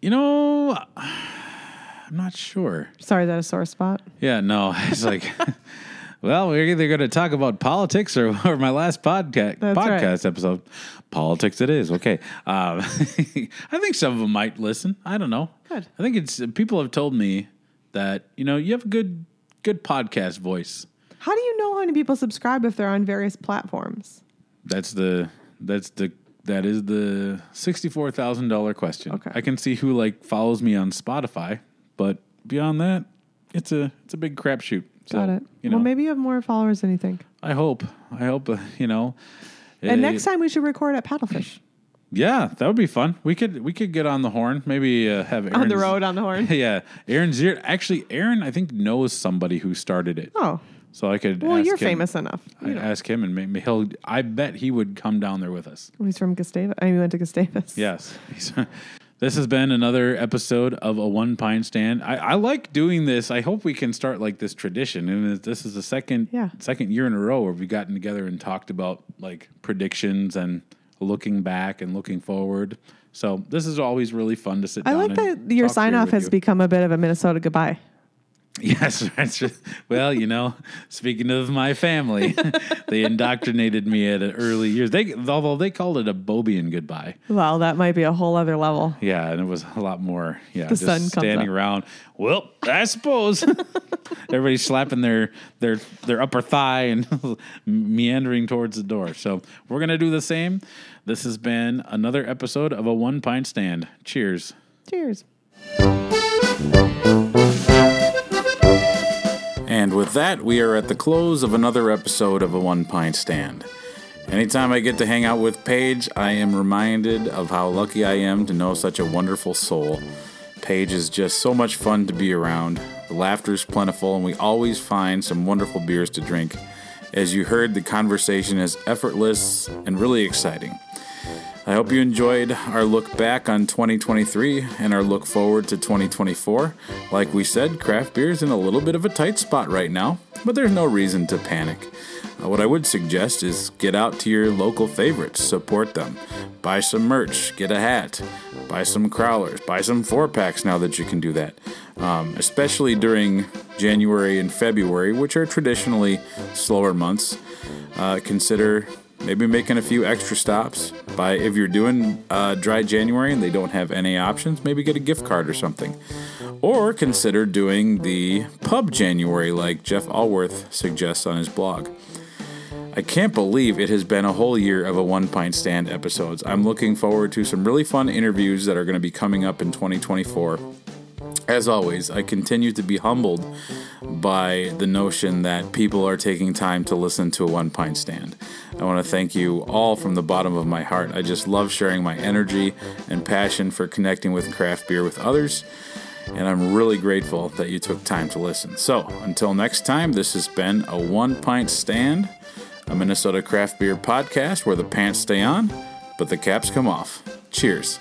you know, I'm not sure. Sorry, is that a sore spot? Yeah, no, it's like, well, we're either going to talk about politics or, or my last podca- That's right. podcast episode. Politics, it is. Okay. Um, I think some of them might listen. I don't know. Good. I think it's people have told me that you know you have a good good podcast voice. How do you know how many people subscribe if they're on various platforms? That's the that's the that is the sixty four thousand dollar question. Okay. I can see who like follows me on Spotify, but beyond that, it's a it's a big crapshoot. So, Got it. You know, well, maybe you have more followers than you think. I hope. I hope. Uh, you know. And next time we should record at Paddlefish yeah, that would be fun. We could we could get on the horn. Maybe uh, have Aaron on the road on the horn. yeah, Aaron Zier. Actually, Aaron, I think knows somebody who started it. Oh, So I could. well, you're him- famous enough. You I'd know. ask him, and maybe he'll. I bet he would come down there with us. He's from Gustavus. I mean, we went to Gustavus. Yes. This has been another episode of a one pint stand. I, I like doing this. I hope we can start like this tradition. And this is the second Yeah. second year in a row where we've gotten together and talked about like predictions and looking back and looking forward. So this is always really fun to sit I down. like that your sign off has you. become a bit of a Minnesota goodbye. Yes, well, you know, speaking of my family, they indoctrinated me at an early years. They although they called it a Bobian goodbye. Well, that might be a whole other level. Yeah, and it was a lot more. Yeah, The just sun comes standing up. around. Well, I suppose everybody's slapping their their their upper thigh and meandering towards the door. So we're gonna do the same. This has been another episode of a one pint stand. Cheers. Cheers. And with that, we are at the close of another episode of A One Pint Stand. Anytime I get to hang out with Paige, I am reminded of how lucky I am to know such a wonderful soul. Paige is just so much fun to be around. The laughter is plentiful, and we always find some wonderful beers to drink. As you heard, the conversation is effortless and really exciting. I hope you enjoyed our look back on 2023 and our look forward to 2024. Like we said, craft beer is in a little bit of a tight spot right now, but there's no reason to panic. Uh, what I would suggest is get out to your local favorites, support them, buy some merch, get a hat, buy some crowlers, buy some four packs now that you can do that. Um, especially during January and February, which are traditionally slower months. Uh, consider maybe making a few extra stops. By if you're doing uh, dry January and they don't have any options, maybe get a gift card or something. Or consider doing the pub January like Jeff alworth suggests on his blog. I can't believe it has been a whole year of a One Pint Stand episodes. I'm looking forward to some really fun interviews that are going to be coming up in 2024. As always, I continue to be humbled by the notion that people are taking time to listen to a one pint stand. I want to thank you all from the bottom of my heart. I just love sharing my energy and passion for connecting with craft beer with others, and I'm really grateful that you took time to listen. So, until next time, this has been a one pint stand, a Minnesota craft beer podcast where the pants stay on, but the caps come off. Cheers.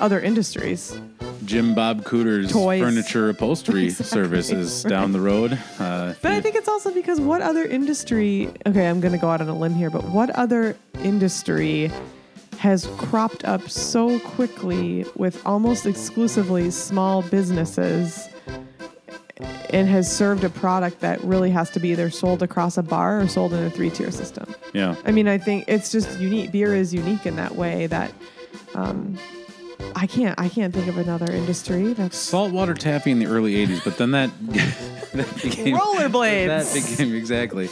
Other industries. Jim Bob Cooter's Toys. furniture upholstery Exactly, services down the road. Uh, But I think it's also because what other industry, okay, I'm going to go out on a limb here, but what other industry has cropped up so quickly with almost exclusively small businesses and has served a product that really has to be either sold across a bar or sold in a three tier system? yeah. I mean, I think it's just unique. Beer is unique in that way that um, I can't I can't think of another industry that's saltwater taffy in the early 80s but then that that became rollerblades. that became exactly